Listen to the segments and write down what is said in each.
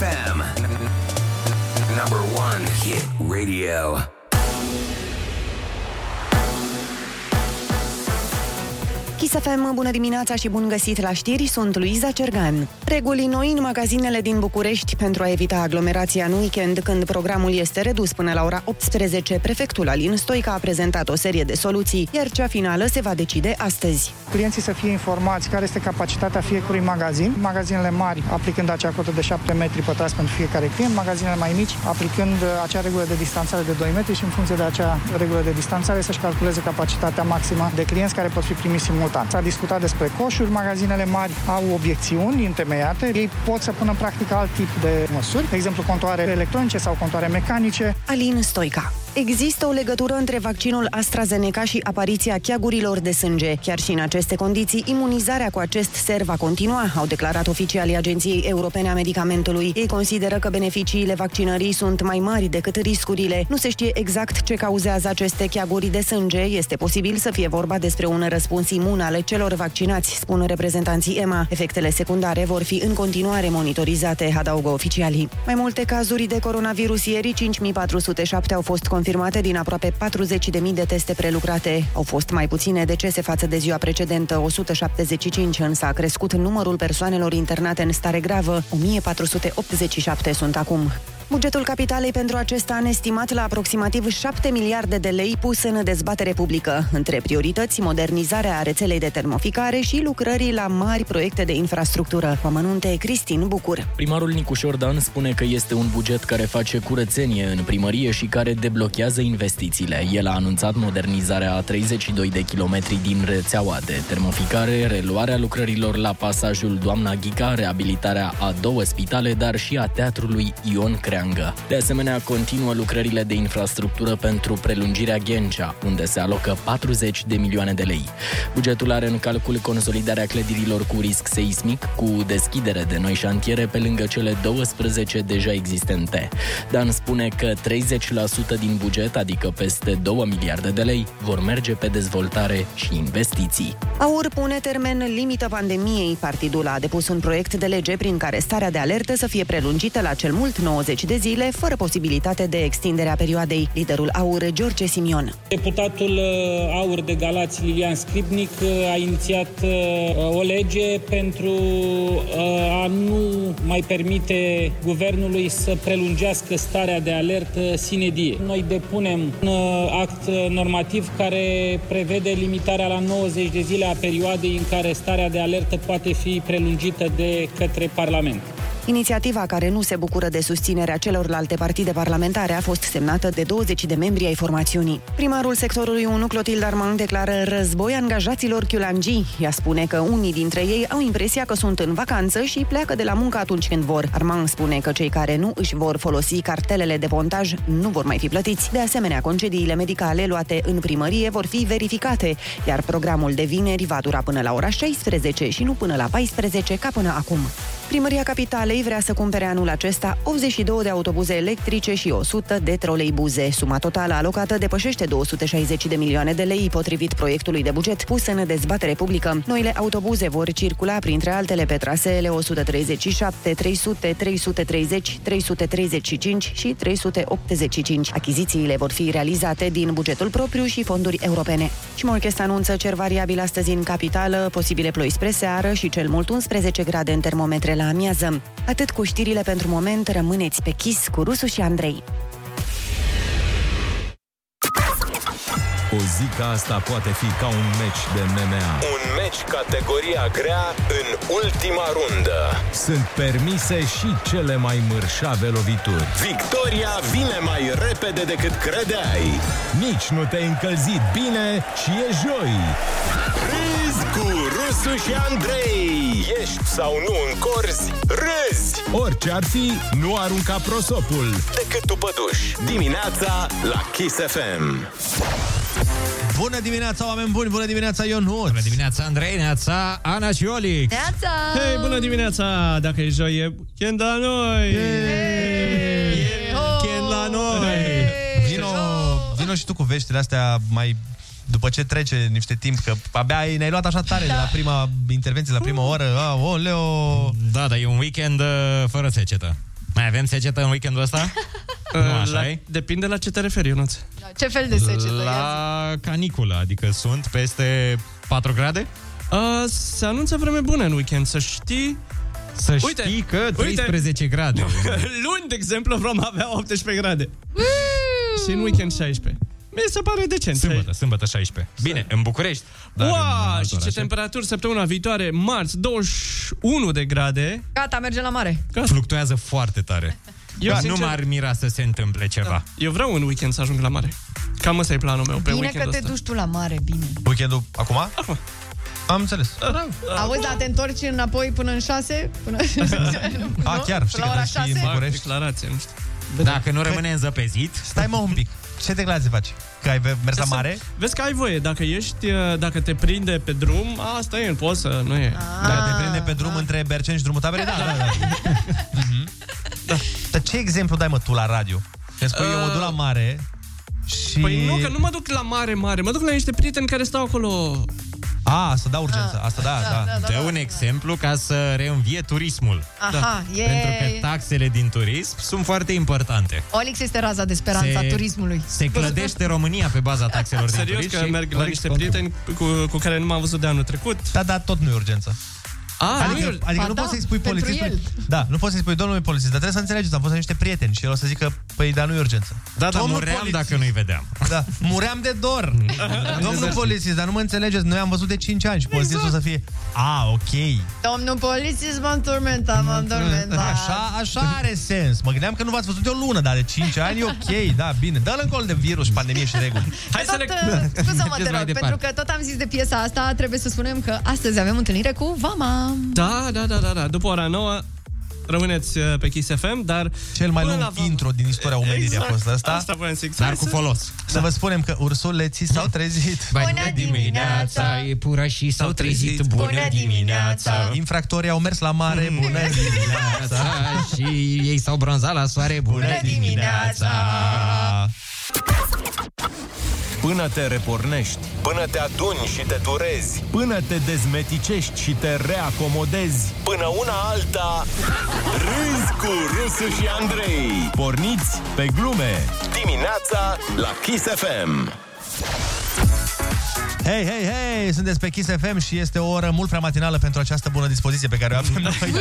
FM. Number one hit radio. Chisafem, bună dimineața și bun găsit la știri, sunt Luiza Cergan. Reguli noi în magazinele din București pentru a evita aglomerația în weekend când programul este redus până la ora 18. Prefectul Alin Stoica a prezentat o serie de soluții, iar cea finală se va decide astăzi. Clienții să fie informați care este capacitatea fiecărui magazin, magazinele mari aplicând acea cotă de 7 metri pătrați pentru fiecare client, magazinele mai mici aplicând acea regulă de distanțare de 2 metri și în funcție de acea regulă de distanțare să-și calculeze capacitatea maximă de clienți care pot fi primiți simultan. S-a discutat despre coșuri, magazinele mari au obiecțiuni întemeiate, ei pot să pună în practică alt tip de măsuri, de exemplu contoare electronice sau contoare mecanice. Alin Stoica. Există o legătură între vaccinul AstraZeneca și apariția cheagurilor de sânge. Chiar și în aceste condiții, imunizarea cu acest ser va continua, au declarat oficialii Agenției Europene a Medicamentului. Ei consideră că beneficiile vaccinării sunt mai mari decât riscurile. Nu se știe exact ce cauzează aceste cheaguri de sânge. Este posibil să fie vorba despre un răspuns imun ale celor vaccinați, spun reprezentanții EMA. Efectele secundare vor fi în continuare monitorizate, adaugă oficialii. Mai multe cazuri de coronavirus ieri, 5407 au fost confirmate confirmate din aproape 40.000 de teste prelucrate. Au fost mai puține decese față de ziua precedentă, 175, însă a crescut numărul persoanelor internate în stare gravă. 1487 sunt acum. Bugetul capitalei pentru acest an estimat la aproximativ 7 miliarde de lei pus în dezbatere publică. Între priorități, modernizarea rețelei de termoficare și lucrării la mari proiecte de infrastructură. Amănunte Cristin Bucur. Primarul Nicu Șordan spune că este un buget care face curățenie în primărie și care deblochează investițiile. El a anunțat modernizarea a 32 de kilometri din rețeaua de termoficare, reluarea lucrărilor la pasajul Doamna Ghica, reabilitarea a două spitale, dar și a teatrului Ion Crea Creangă. De asemenea, continuă lucrările de infrastructură pentru prelungirea Ghencea, unde se alocă 40 de milioane de lei. Bugetul are în calcul consolidarea clădirilor cu risc seismic, cu deschidere de noi șantiere pe lângă cele 12 deja existente. Dan spune că 30% din buget, adică peste 2 miliarde de lei, vor merge pe dezvoltare și investiții. AUR pune termen limită pandemiei. Partidul a depus un proiect de lege prin care starea de alertă să fie prelungită la cel mult 90 de zile, fără posibilitate de extindere a perioadei. Liderul AUR, George Simion. Deputatul uh, AUR de Galați, Lilian Scribnic, uh, a inițiat uh, o lege pentru a nu mai permite guvernului să prelungească starea de alertă sine die. Noi depunem un act normativ care prevede limitarea la 90 de zile a perioadei în care starea de alertă poate fi prelungită de către Parlament. Inițiativa care nu se bucură de susținerea celorlalte partide parlamentare a fost semnată de 20 de membri ai formațiunii. Primarul sectorului 1, Clotilde Armand, declară război angajaților Chiulangi. Ea spune că unii dintre ei au impresia că sunt în vacanță și pleacă de la muncă atunci când vor. Armand spune că cei care nu își vor folosi cartelele de pontaj nu vor mai fi plătiți. De asemenea, concediile medicale luate în primărie vor fi verificate, iar programul de vineri va dura până la ora 16 și nu până la 14 ca până acum. Primăria Capitalei vrea să cumpere anul acesta 82 de autobuze electrice și 100 de troleibuze. Suma totală alocată depășește 260 de milioane de lei, potrivit proiectului de buget pus în dezbatere publică. Noile autobuze vor circula, printre altele, pe traseele 137, 300, 330, 335 și 385. Achizițiile vor fi realizate din bugetul propriu și fonduri europene. Și Morchest anunță cer variabil astăzi în capitală, posibile ploi spre seară și cel mult 11 grade în termometre la amiază. Atât cu știrile pentru moment, rămâneți pe chis cu Rusu și Andrei. O zi ca asta poate fi ca un meci de MMA. Un meci categoria grea în ultima rundă. Sunt permise și cele mai mărșave lovituri. Victoria vine mai repede decât credeai. Nici nu te-ai încălzit bine și e joi. Râzi cu Rusu și Andrei. Ești sau nu în corzi, râzi. Orice ar fi, nu arunca prosopul. Decât tu păduși. Dimineața la Kiss FM. Bună dimineața, oameni buni! Bună dimineața, Ion Hut! Bună dimineața, Andrei, neața, Ana și Olic! Neața! Hei, bună dimineața! Dacă e joi, e weekend la noi! Weekend la noi! Vino, vino și tu cu veștile astea mai după ce trece niște timp, că abia ai- ne-ai luat așa tare da. de la prima intervenție, la prima oră. A, oleo! Da, dar e un weekend uh, fără secetă. Mai avem secetă în weekendul ăsta? nu așa la, e? Depinde la ce te referi, Ionuț. Ce fel de secetă? Ia La caniculă, adică sunt peste 4 grade? Uh, se anunță vreme bună în weekend, să știi. Să Uite, știi că uite. 13 grade. Luni, de exemplu, vom avea 18 grade. Și în weekend 16. Mi se pare decent. Sâmbătă, sâmbătă 16. Bine, în București. dar în Wow, alt și ce orașe. temperaturi săptămâna viitoare, marți, 21 de grade. Gata, merge la mare. Fluctuează foarte tare. Eu, Eu sincer- nu m-ar mira să se întâmple ceva. Eu vreau în weekend să ajung la mare. Cam ăsta e planul meu pe Bine că weekendul te ăsta. duci tu la mare, bine. Weekendul acum? Acum. Am înțeles. Auzi, dar te întorci înapoi până în 6? Până... A, chiar, știi La că ora trebuie să fii în 6? București. Declarație, nu știu. Dacă nu rămâne înzăpezit... Stai mă un pic. Ce declarație faci? Că ai mers la Să- mare? Vezi că ai voie. Dacă ești, uh, dacă te prinde pe drum, asta e, poți să, nu e. Dacă te prinde pe drum între Berceni și drumul taberei? Da, da, da. Mhm. Da. Dar ce exemplu dai, mă, tu la radio? Că spui, eu mă duc la mare și... Păi nu, că nu mă duc la mare, mare. Mă duc la niște prieteni care stau acolo. A, asta da urgență. Asta da, da. Dă un exemplu ca să reînvie turismul. Aha, e... Pentru că taxele din turism sunt foarte importante. Olix este raza de speranță a turismului. Se clădește România pe baza taxelor din Serios turism că și merg la Olix niște contribuie. prieteni cu, cu care nu m-am văzut de anul trecut. Da, dar tot nu e urgență. A, adică, nu e- adică Ba nu da, poți să-i spui pentru polițistului... el. Da, nu poți să-i spui domnului polițist, dar trebuie să înțelegeți, am fost la niște prieteni și el o să zică, păi, dar nu e urgență. Da, dar Domnul muream polițist. dacă nu-i vedeam. Da, muream de dor. Domnul polițist, dar nu mă înțelegeți, noi am văzut de 5 ani și polițistul Exact. să fie, a, ok. Domnul polițist m-a înturmentat, m-a înturmentat. Așa, așa are sens. Mă gândeam că nu v-ați văzut de o lună, dar de 5 ani e ok, da, bine. Dă-l în col de virus, pandemie și reguli. Hai să le... Tot, uh, Scuză-mă, Mergeți te mai rog, departe. pentru că tot am zis de piesa asta, trebuie să spunem că astăzi avem întâlnire cu Vama. Da, da, da, da, da. După ora 9 rămâneți uh, pe Kiss FM, dar... Cel mai până lung la- intro din istoria omenirii Exact. a fost ăsta. Asta voiam să zic. Dar Hai cu să- folos. Să vă spunem că ursuleții s-au trezit. Bună dimineața! E pura și s-au trezit. Bună dimineața! Infractorii au mers la mare, bună dimineața! Și ei s-au bronzat la soare. Bună dimineața! Până te repornești, până te aduni și te turezi, până te dezmeticești și te reacomodezi, până una alta, râzi cu Rusu și Andrei. Porniți pe glume dimineața la Kiss FM. Hei, hei, hei! Sunteți pe Kiss FM și este o oră mult prea matinală pentru această bună dispoziție pe care o avem noi.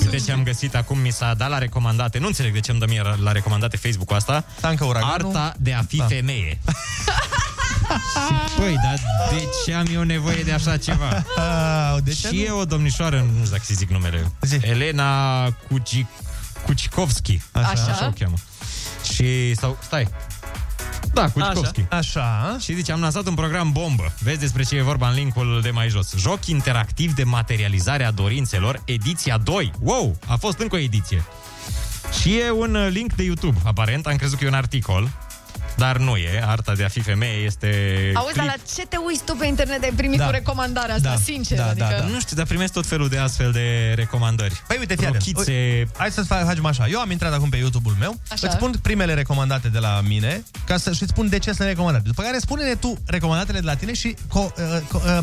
Uite ce am găsit acum, mi s-a dat la recomandate. Nu înțeleg de ce îmi dă mie la recomandate Facebook-ul asta. Tancă uraganul. Arta de a fi da. femeie. Păi, dar de ce am eu nevoie de așa ceva? Ah, de ce și nu? e o domnișoară, nu știu dacă să zic numele, Zi. Elena Kuci, Kucikovski. Așa. Așa o cheamă. Și, sau, stai, da, Kucikovski. Așa. Și zice, am lansat un program bombă. Vezi despre ce e vorba în linkul de mai jos. Joc interactiv de materializare a dorințelor, ediția 2. Wow, a fost încă o ediție. Și e un uh, link de YouTube, aparent. Am crezut că e un articol, dar nu e. Arta de a fi femeie este Auzi, dar la ce te uiți tu pe internet de ai primit Da. cu recomandarea asta, Da. sincer? Da, adică... da, da. Nu știu, dar primesc tot felul de astfel de recomandări. Păi uite, fii atent. Rochițe... Ui, Hai să facem așa. Eu am intrat acum pe YouTube-ul meu, Așa. îți spun primele recomandate de la mine, ca să și spun de ce sunt recomandate. După care spune-ne tu recomandatele de la tine și co- uh, co- uh,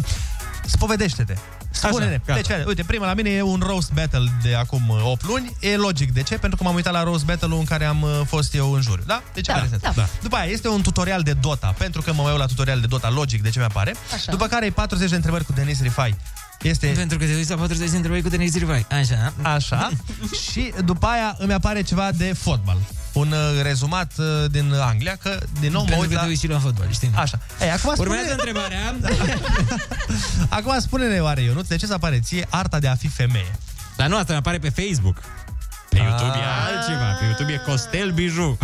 spovedește-te. Spune-ne. gata. Deci, uite, prima la mine e un roast battle de acum uh, 8 luni. E logic. De ce? Pentru că m-am uitat la roast battle-ul în care am uh, fost eu în juriu. Da? Deci Da, are sens. da. Da. După aia este un tutorial de Dota, pentru că mă mai uit la tutorial de Dota, logic de ce mi-apare. Așa. După care e 40 de întrebări cu Denis Rifai. Este Pentru că te uiți la 40 de întrebări cu Denis Rivai. Așa. Așa. și după aia îmi apare ceva de fotbal. Un uh, rezumat uh, din Anglia, că din nou mă Pentru uit că la... te uiți și la fotbal, știi? Așa. Ei, acum Urmează spune... întrebarea. acum spune-ne, oare, Ionuț, de ce să apare ție arta de a fi femeie? Dar nu, asta mi apare pe Facebook. Pe YouTube e altceva. Pe YouTube e Costel Biju.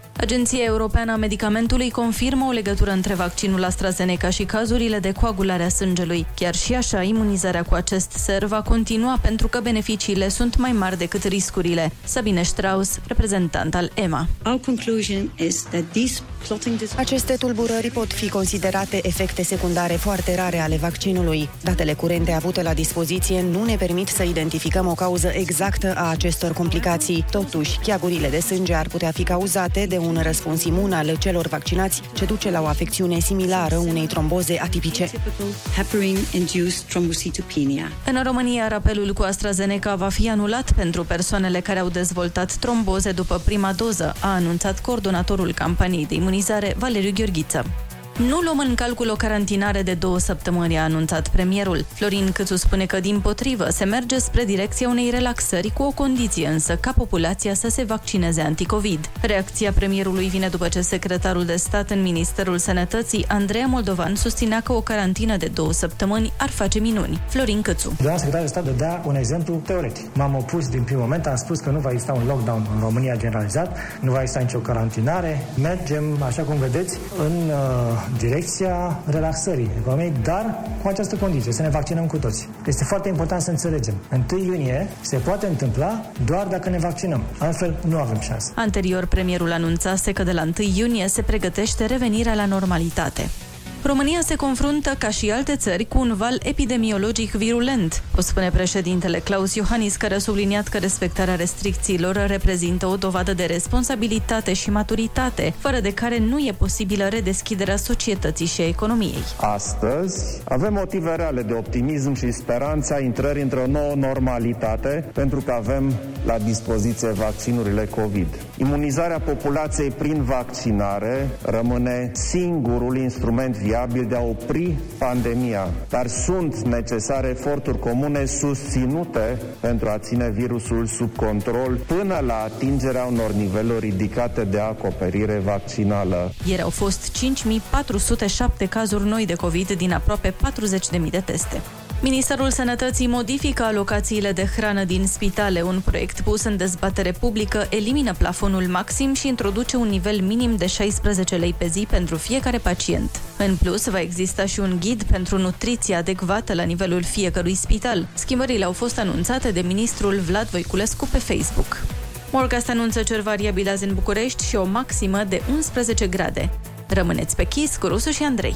Agenția Europeană a Medicamentului confirmă o legătură între vaccinul AstraZeneca și cazurile de coagulare a sângelui. Chiar și așa, imunizarea cu acest ser va continua pentru că beneficiile sunt mai mari decât riscurile. Sabine Strauss, reprezentant al EMA. Our conclusion is that these Aceste tulburări pot fi considerate efecte secundare foarte rare ale vaccinului. Datele curente avute la dispoziție nu ne permit să identificăm o cauză exactă a acestor complicații. Totuși, chiagurile de sânge ar putea fi cauzate de un răspuns imun al celor vaccinați, ce duce la o afecțiune similară unei tromboze atipice. În România, rapelul cu AstraZeneca va fi anulat pentru persoanele care au dezvoltat tromboze după prima doză, a anunțat coordonatorul campaniei de imunizare Valeriu Gheorghiță. Nu luăm în calcul o carantinare de două săptămâni, a anunțat premierul. Florin Câțu spune că, din potrivă, se merge spre direcția unei relaxări cu o condiție însă, ca populația să se vaccineze anticovid. Reacția premierului vine după ce secretarul de stat în Ministerul Sănătății, Andreea Moldovan, susținea că o carantină de două săptămâni ar face minuni. Florin Câțu. Doamna secretar de stat dădea un exemplu teoretic. M-am opus din primul moment, am spus că nu va exista un lockdown în România generalizat, nu va exista nicio carantinare. Mergem, așa cum vedeți, în uh, direcția relaxării economiei, dar cu această condiție, să ne vaccinăm cu toți. Este foarte important să înțelegem. 1 iunie se poate întâmpla doar dacă ne vaccinăm. Altfel, nu avem șansă. Anterior, premierul anunțase că de la 1 iunie se pregătește revenirea la normalitate. România se confruntă, ca și alte țări, cu un val epidemiologic virulent, o spune președintele Claus Iohannis, care a subliniat că respectarea restricțiilor reprezintă o dovadă de responsabilitate și maturitate, fără de care nu e posibilă redeschiderea societății și a economiei. Astăzi avem motive reale de optimism și speranța intrării într-o nouă normalitate, pentru că avem la dispoziție vaccinurile COVID. Imunizarea populației prin vaccinare rămâne singurul instrument viabil de a opri pandemia, dar sunt necesare eforturi comune susținute pentru a ține virusul sub control până la atingerea unor niveluri ridicate de acoperire vaccinală. Ieri au fost 5407 cazuri noi de COVID din aproape 40.000 de teste. Ministerul Sănătății modifică alocațiile de hrană din spitale. Un proiect pus în dezbatere publică elimină plafonul maxim și introduce un nivel minim de 16 lei pe zi pentru fiecare pacient. În plus, va exista și un ghid pentru nutriție adecvată la nivelul fiecărui spital. Schimbările au fost anunțate de ministrul Vlad Voiculescu pe Facebook. Morgast anunță cer variabil azi în București și o maximă de 11 grade. Rămâneți pe chis cu Rusu și Andrei.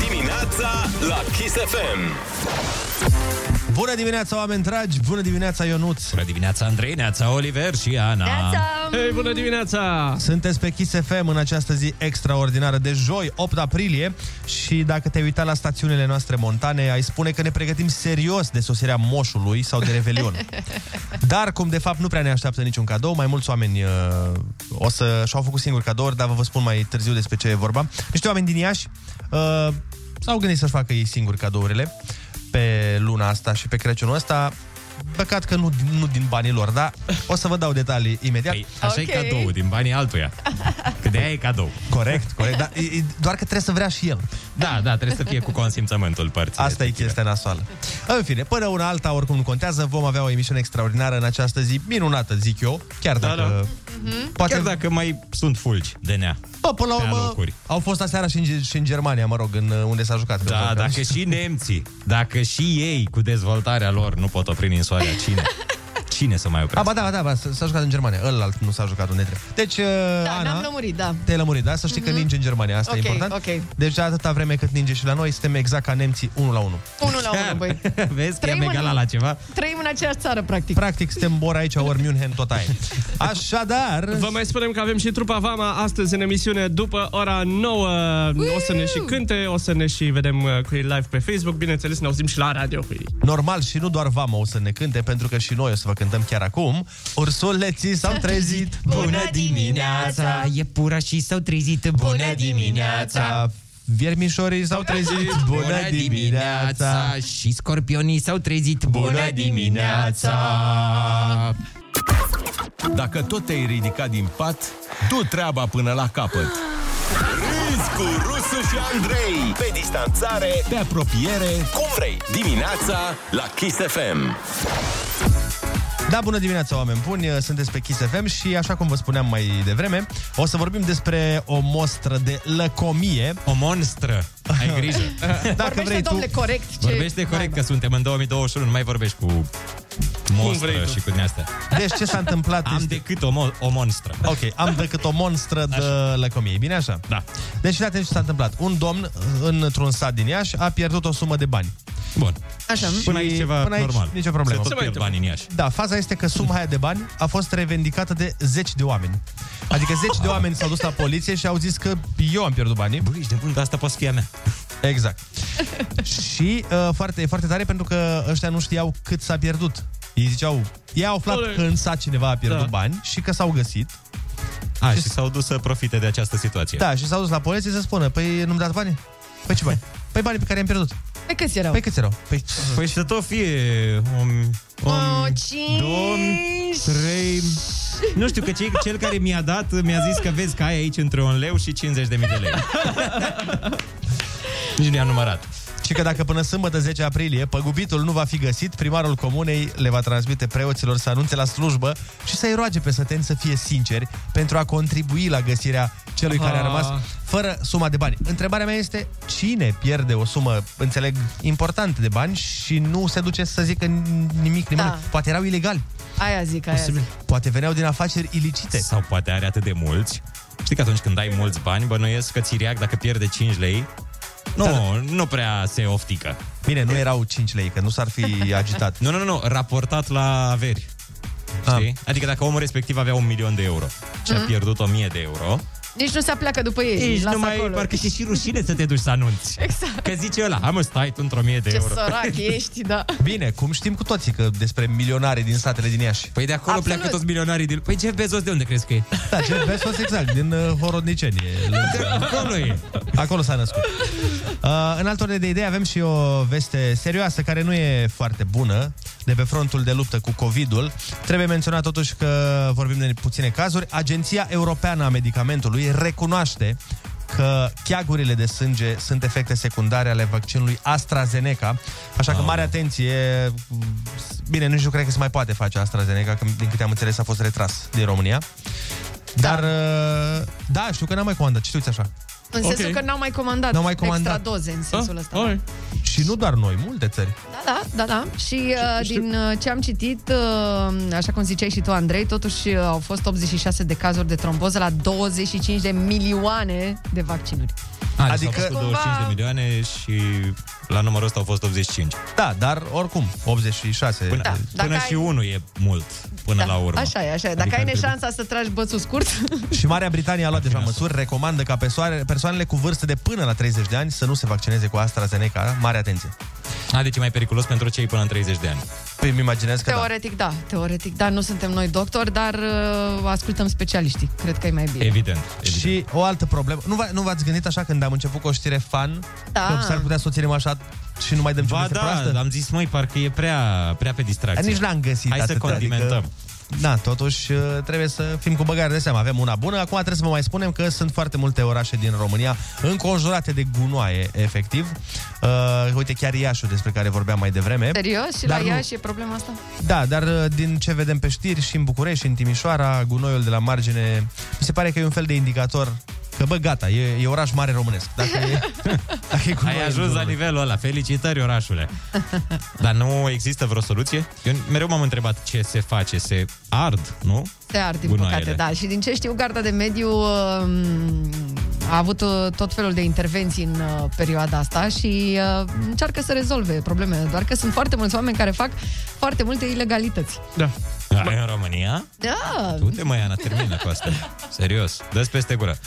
Dimineața la Kiss FM. Bună dimineața, oameni dragi! Bună dimineața, Ionuț! Bună dimineața, Andrei, Neața, Oliver și Ana! Hei, bună dimineața! Sunteți pe Kiss FM în această zi extraordinară de joi, 8 aprilie și dacă te-ai uitat la stațiunile noastre montane, ai spune că ne pregătim serios de sosirea moșului sau de revelion. Dar, cum de fapt nu prea ne așteaptă niciun cadou, mai mulți oameni uh, o să și-au făcut singuri cadouri, dar vă vă spun mai târziu despre ce e vorba. Niște oameni din Iași uh, s-au gândit să-și facă ei singuri cadourile pe luna asta și pe Crăciunul ăsta. Păcat că nu, nu din banii lor, dar o să vă dau detalii imediat. Păi, așa okay. e cadou, din banii altuia. Că de aia e cadou. Corect, corect. Dar, e, e- doar că trebuie să vrea și el. Da, da, trebuie să fie cu consimțământul părții. Asta e chestia nasoală. În fine, până una alta, oricum nu contează, vom avea o emisiune extraordinară în această zi, minunată, zic eu, chiar Da, dacă... da. Poate... Poate... Chiar dacă mai sunt fulgi de nea. Bă, până la pe urmă, alocuri. au fost aseară și în, și în Germania, mă rog, în, uh, unde s-a jucat. Da, dacă și nemții, dacă și ei cu dezvoltarea lor nu pot opri ninsoarea, cine? Cine să mai A, oprească? ba da, ba da, ba, s- s-a jucat în Germania. Ălalt nu s-a jucat unde trebuie. Deci, uh, Da, Ana, ne-am lămurit, da. te-ai lămurit, da? Să știi că ninge în Germania, asta Ok, e important. ok. Deci, atâta vreme cât ninge și la noi, suntem exact ca nemții, 1 la 1. Unul la unul, băi. Vezi că Trăim am în- egalat la ceva? Trăim în aceeași țară, practic. Practic, suntem ori aici, ori München, tot aia. Așadar... Vă mai spunem că avem și trupa Vama astăzi în emisiune după ora 9. O să ne și cânte, o să ne și vedem uh, cu ei live pe Facebook. Bineînțeles, ne auzim și la radio cu ei. Normal și nu doar Vama o să ne cânte, pentru că și noi o să vă cântăm chiar acum. Ursuleții s-au trezit. Bună dimineața, e pura și s-au trezit. Bună dimineața, Viermișorii s-au trezit. Bună dimineața. Și scorpionii s-au trezit. Bună dimineața. Dacă tot te-ai ridicat din pat, tu treaba până la capăt. Râzi cu Rusu și Andrei. Pe distanțare, pe apropiere, cum vrei. Dimineața la Kiss FM. Da, bună dimineața, oameni buni! Sunteți pe Kiss FM și, așa cum vă spuneam mai devreme, o să vorbim despre o mostră de lăcomie. O monstră. Ai grijă. Dacă Vorbește, vrei tu... domnule, corect. Ce... Vorbește corect că suntem în 2021, nu mai vorbești cu monstră vrei tu. și cu din astea. Deci ce s-a întâmplat Am este... decât o, mo- o monstră. Ok, am decât o monstră de lăcomie. Bine așa? Da. Deci, uite ce s-a întâmplat. Un domn, într-un sat din Iași, a pierdut o sumă de bani. Bun. Așa. Până aici ceva până aici, normal. nicio problemă. Se tot pierd bani în Iași. Da, faza este că suma aia de bani a fost revendicată de zeci de oameni. Adică zeci de oameni s-au dus la poliție și au zis că eu am pierdut banii. Băi, ești nebun, dar asta poate fi a mea. Exact. și uh, foarte, foarte tare pentru că ăștia nu știau cât s-a pierdut. Ei ziceau, ei au aflat Ole. că în sat cineva a pierdut Da. bani și că s-au găsit. A, și s-au dus să profite de această situație. Da, și s-au dus la poliție să spună, păi nu-mi dați bani? Păi ce bani? Păi banii pe care i-am pierdut. Pe câți erau? Păi câți erau? Păi, Păi să tot fie om, om, O, cinci. două, trei... Nu știu, că cei, cel care mi-a dat mi-a zis că vezi că ai aici între un leu și 50.000 de lei. Nici nu i-am numărat. Și că dacă până sâmbătă 10 aprilie păgubitul nu va fi găsit, primarul comunei le va transmite preoților să anunțe la slujbă și să-i roage pe săteni să fie sinceri pentru a contribui la găsirea celui Aha. care a rămas fără suma de bani. Întrebarea mea este cine pierde o sumă, înțeleg, importantă de bani și nu se duce să zică nimic, nimic. Da. Poate erau ilegali. Aia zic, aia zic. Poate veneau din afaceri ilicite. Sau poate are atât de mulți. Știi că atunci când ai mulți bani, bănuiesc că ți reac dacă pierde 5 lei. Nu, Da. nu prea se oftică. Bine, nu erau 5 lei, că nu s-ar fi agitat. Nu, nu, nu, nu, raportat la averi. Știi? Adică dacă omul respectiv avea un milion de euro și a Mhm. pierdut 1000 de euro, Nici nu se apleacă după ei. Ești lasă numai, acolo. parcă și rușine să te duci să anunți. Exact. Că zice ăla, hai mă, stai tu într-o mie de Ce euro. sărac ești, da. Bine, cum știm cu toții că despre milionari din statele din Iași. Păi de acolo Absolut. pleacă toți milionarii din... Păi Jeff Bezos de unde crezi că e? Da, ce Bezos, exact, din uh, Horodnicenie. Acolo e. Acolo s-a născut. Uh, în altă ordine de idei avem și o veste serioasă care nu e foarte bună de pe frontul de luptă cu COVID-ul. Trebuie menționat totuși că vorbim de puține cazuri. Agenția Europeană a Medicamentului recunoaște că cheagurile de sânge sunt efecte secundare ale vaccinului AstraZeneca, așa că mare atenție. Bine, nici nu cred că se mai poate face AstraZeneca, că din câte am înțeles a fost retras din România. Dar, uh, da, știu că n-am mai comandat, știți așa. În sensul că n-au mai comandat, N-au mai comandat. extra doze în sensul ăsta. Oi. Și nu doar noi, multe țări. Da, da, da, da. Și uh, din uh, ce am citit, uh, așa cum ziceai și tu, Andrei, totuși uh, au fost 86 de cazuri de tromboză la 25 de milioane de vaccinuri. Adică, Adică- adică 25 de milioane și la numărul ăsta au fost 85. Da, dar oricum, 86. Până, Da, da, dacă până ai- și unul e mult până la urmă. Așa e, așa e. Dacă Adică ai ar trebui- neșansa să tragi bățul scurt, Și Marea Britanie a luat deja măsuri, recomandă ca persoane, persoanele cu vârste de până la 30 de ani să nu se vaccineze cu AstraZeneca. Mare atenție. A, deci e mai periculos pentru cei până în 30 de ani. Păi îmi imaginez că da. teoretic da, teoretic da, nu suntem noi doctori, dar uh, ascultăm specialiștii. Cred că e mai bine. Evident. Și o altă problemă. Nu, v- nu v-ați gândit așa când am început cu o știre fan? Da. Că s-ar putea să o ținem așa și nu mai dăm ce Ba veste da, proastă? am zis, măi, parcă e prea, prea pe distracție. Nici n-am găsit Hai să atâta, condimentăm. Adică, da, totuși uh, trebuie să fim cu băgare de seamă. Avem una bună. Acum trebuie să vă mai spunem că sunt foarte multe orașe din România înconjurate de gunoaie, efectiv. Uh, uite, chiar Iașiul, despre care vorbeam mai devreme. Serios? Și Dar la nu- Iași e problema asta? Da, dar uh, din ce vedem pe știri și în București și în Timișoara, gunoiul de la margine, mi se pare că e un fel de indicator că, bă, gata, e, e oraș mare românesc. Dacă e, dacă e gunoi Ai în ajuns jurul la lui. nivelul ăla. Felicitări, orașule. Dar nu există vreo soluție? Eu mereu m-am întrebat ce se face. Se ard, nu? Se ard, din Gunoaiele. păcate, da. Și din ce știu, Garda de Mediu um, a avut uh, tot felul de intervenții în uh, perioada asta și uh, încearcă să rezolve problemele. Doar că sunt foarte mulți oameni care fac foarte multe ilegalități. Da. Da, în România? Da, Unde mai Ana termină cu asta? Serios, dă peste gură.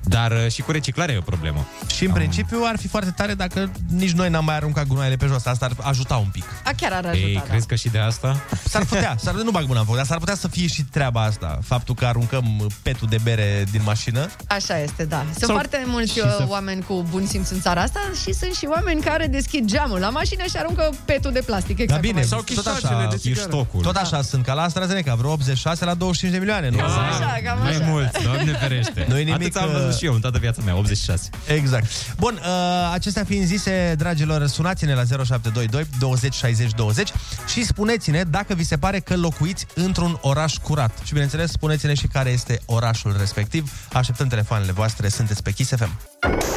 Dar uh, și cu reciclarea e o problemă. Și în principiu ar fi foarte tare dacă nici noi n-am mai aruncat gunoaiele pe jos. Asta ar ajuta un pic. a, chiar ar ajuta, Ei, da. crezi că și de asta? S-ar putea, s-ar, nu bag mâna în foc, dar s-ar putea să fie și treaba asta. Faptul că aruncăm petul de bere din mașină. Așa este, da. Sunt Sau- foarte mulți și uh, să- oameni cu bun simț în țara asta și sunt și oameni care deschid geamul la mașină și aruncă petul de plastic. Exact Dar bine, cum ai Sau zis. tot chiștoacele așa, de țigară. Chiștocul. Tot așa, sunt ca la AstraZeneca, vreo 86 la 25 de milioane. Nu? Cam așa, cam Mai așa. mult, doamne ferește. Nu e nimic, Atât am uh, văzut și eu în toată viața mea, 86. Exact. Bun, uh, acestea fiind zise, dragilor, sunați-ne la 0722 20 60 20 și spuneți-ne dacă vi se pare că locuiți într-un oraș curat. Și bineînțeles, spuneți-ne și care este orașul respectiv. Așteptăm telefoanele voastre, sunteți pe Kiss FM.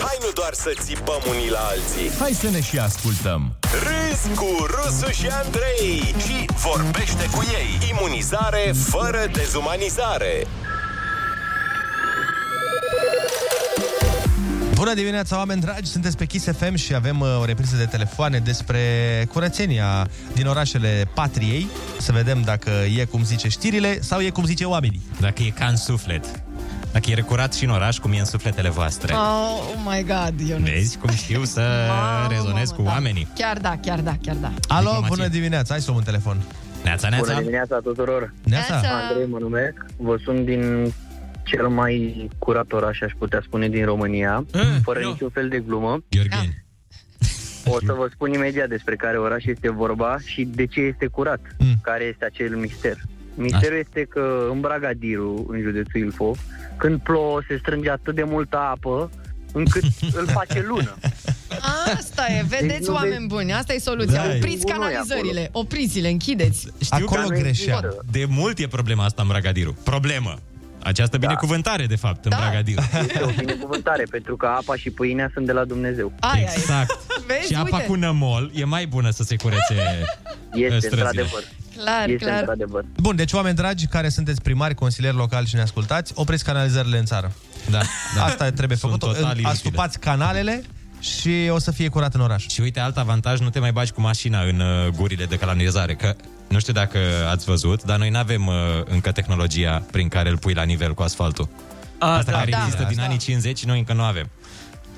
Hai nu doar să țipăm unii la alții Hai să ne și ascultăm Râzi cu Rusu și Andrei Și vorbește cu ei Imunizare fără dezumanizare Bună dimineața, oameni dragi! Sunteți pe Kiss FM și avem uh, o repriză de telefoane despre curățenia din orașele patriei. Să vedem dacă e cum zice știrile sau e cum zice oamenii. Dacă e ca în suflet. Dacă e recurat și în oraș, cum e în sufletele voastre. Oh, oh my God, Ionuț. Vezi cum știu să Mamă, rezonez mamă, cu da. oamenii. Chiar da, chiar da, chiar da. Alo, Diplomație. bună dimineața! Hai să luăm un telefon. Neața, neața. Bună dimineața tuturor! Neața! Andrei mă numesc, vă sunt din cel mai curat oraș, aș putea spune, din România, fără niciun fel de glumă. Gheorgheni. O să vă spun imediat despre care oraș este vorba și de ce este curat, care este acel mister. Misterul este că în Bragadiru, în județul Ilfov, când plouă se strânge atât de multă apă încât îl face lună. Asta e, vedeți, Deci nu oameni buni, asta e soluția. Da, e. Opriți Gunoi canalizările, opriți-le, închideți. Știu Acolo că greșea. De mult e problema asta în Bragadiru. Problemă. Această binecuvântare, de fapt, în Da. Bragadiru. Este o binecuvântare, pentru că apa și pâinea sunt de la Dumnezeu. Ai, Exact. Vezi, Și apa uite. cu nămol e mai bună să se curețe Este străzile. într-adevăr. Clar, Este clar. într-adevăr. Bun, deci oameni dragi care sunteți primari, consilieri locali și ne ascultați, opriți canalizările în țară. Da, da. Asta trebuie Sunt făcut. total inutile. Astupați canalele și o să fie curat în oraș. Și uite, alt avantaj, nu te mai bagi cu mașina în uh, gurile de canalizare, că nu știu dacă ați văzut, dar noi nu avem uh, încă tehnologia prin care îl pui la nivel cu asfaltul. A, Asta da, care da, există da, din da. anii 50 noi încă nu avem.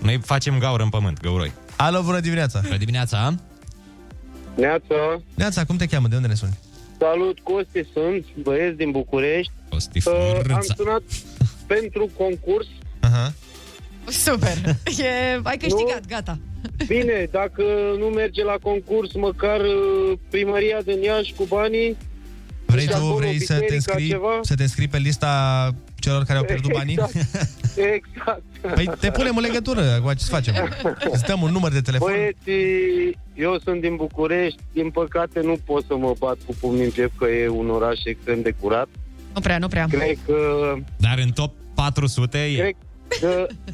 Noi facem gaură în pământ, găuroi. Alo, bună dimineața! Bună dimineața! Neața, Neața, cum te cheamă? De unde ne suni? salut, Costi sunt, băieți din București. Costi Uh, am sunat pentru concurs. Aha. Super. E, ai câștigat, gata. Bine, dacă nu merge la concurs, măcar uh, primăria din Iași cu banii. Vrei Și tu acolo vrei să te, biserica, înscrii, ceva? să te înscrii pe lista celor care au pierdut banii? Exact. exact. Păi te punem în legătură cu ce să facem. Îți dăm un număr de telefon. Băieții, eu sunt din București, din păcate nu pot să mă bat cu pumnii în piept că e un oraș extrem de curat. Nu prea, nu prea. Cred că Dar în top 400 e... Cred că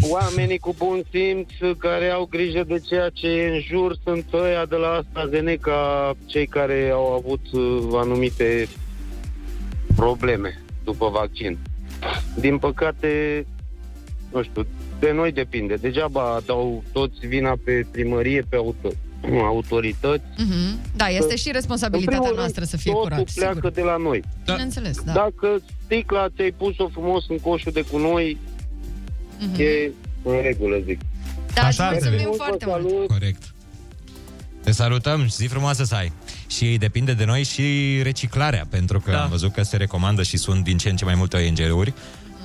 oamenii cu bun simț care au grijă de ceea ce e în jur sunt ăia de la AstraZeneca, cei care au avut uh, anumite probleme după vaccin. Din păcate, nu știu, de noi depinde. Degeaba dau toți vina pe primărie, pe auto, autorități. Mhm. Da, este și În responsabilitatea primul noastră rând, să fie totul curat, pleacă sigur. de la noi. Bineînțeles, da. Dacă sticla ți-ai pus-o frumos în coșul de cu noi, Mhm. e în regulă, zic. Da, Așa îți ar mulțumim trebui. foarte mult. Corect. Te salutăm și zi frumoasă să ai. Și depinde de noi și reciclarea, pentru că da. am văzut că se recomandă și sunt din ce în ce mai multe ONG-uri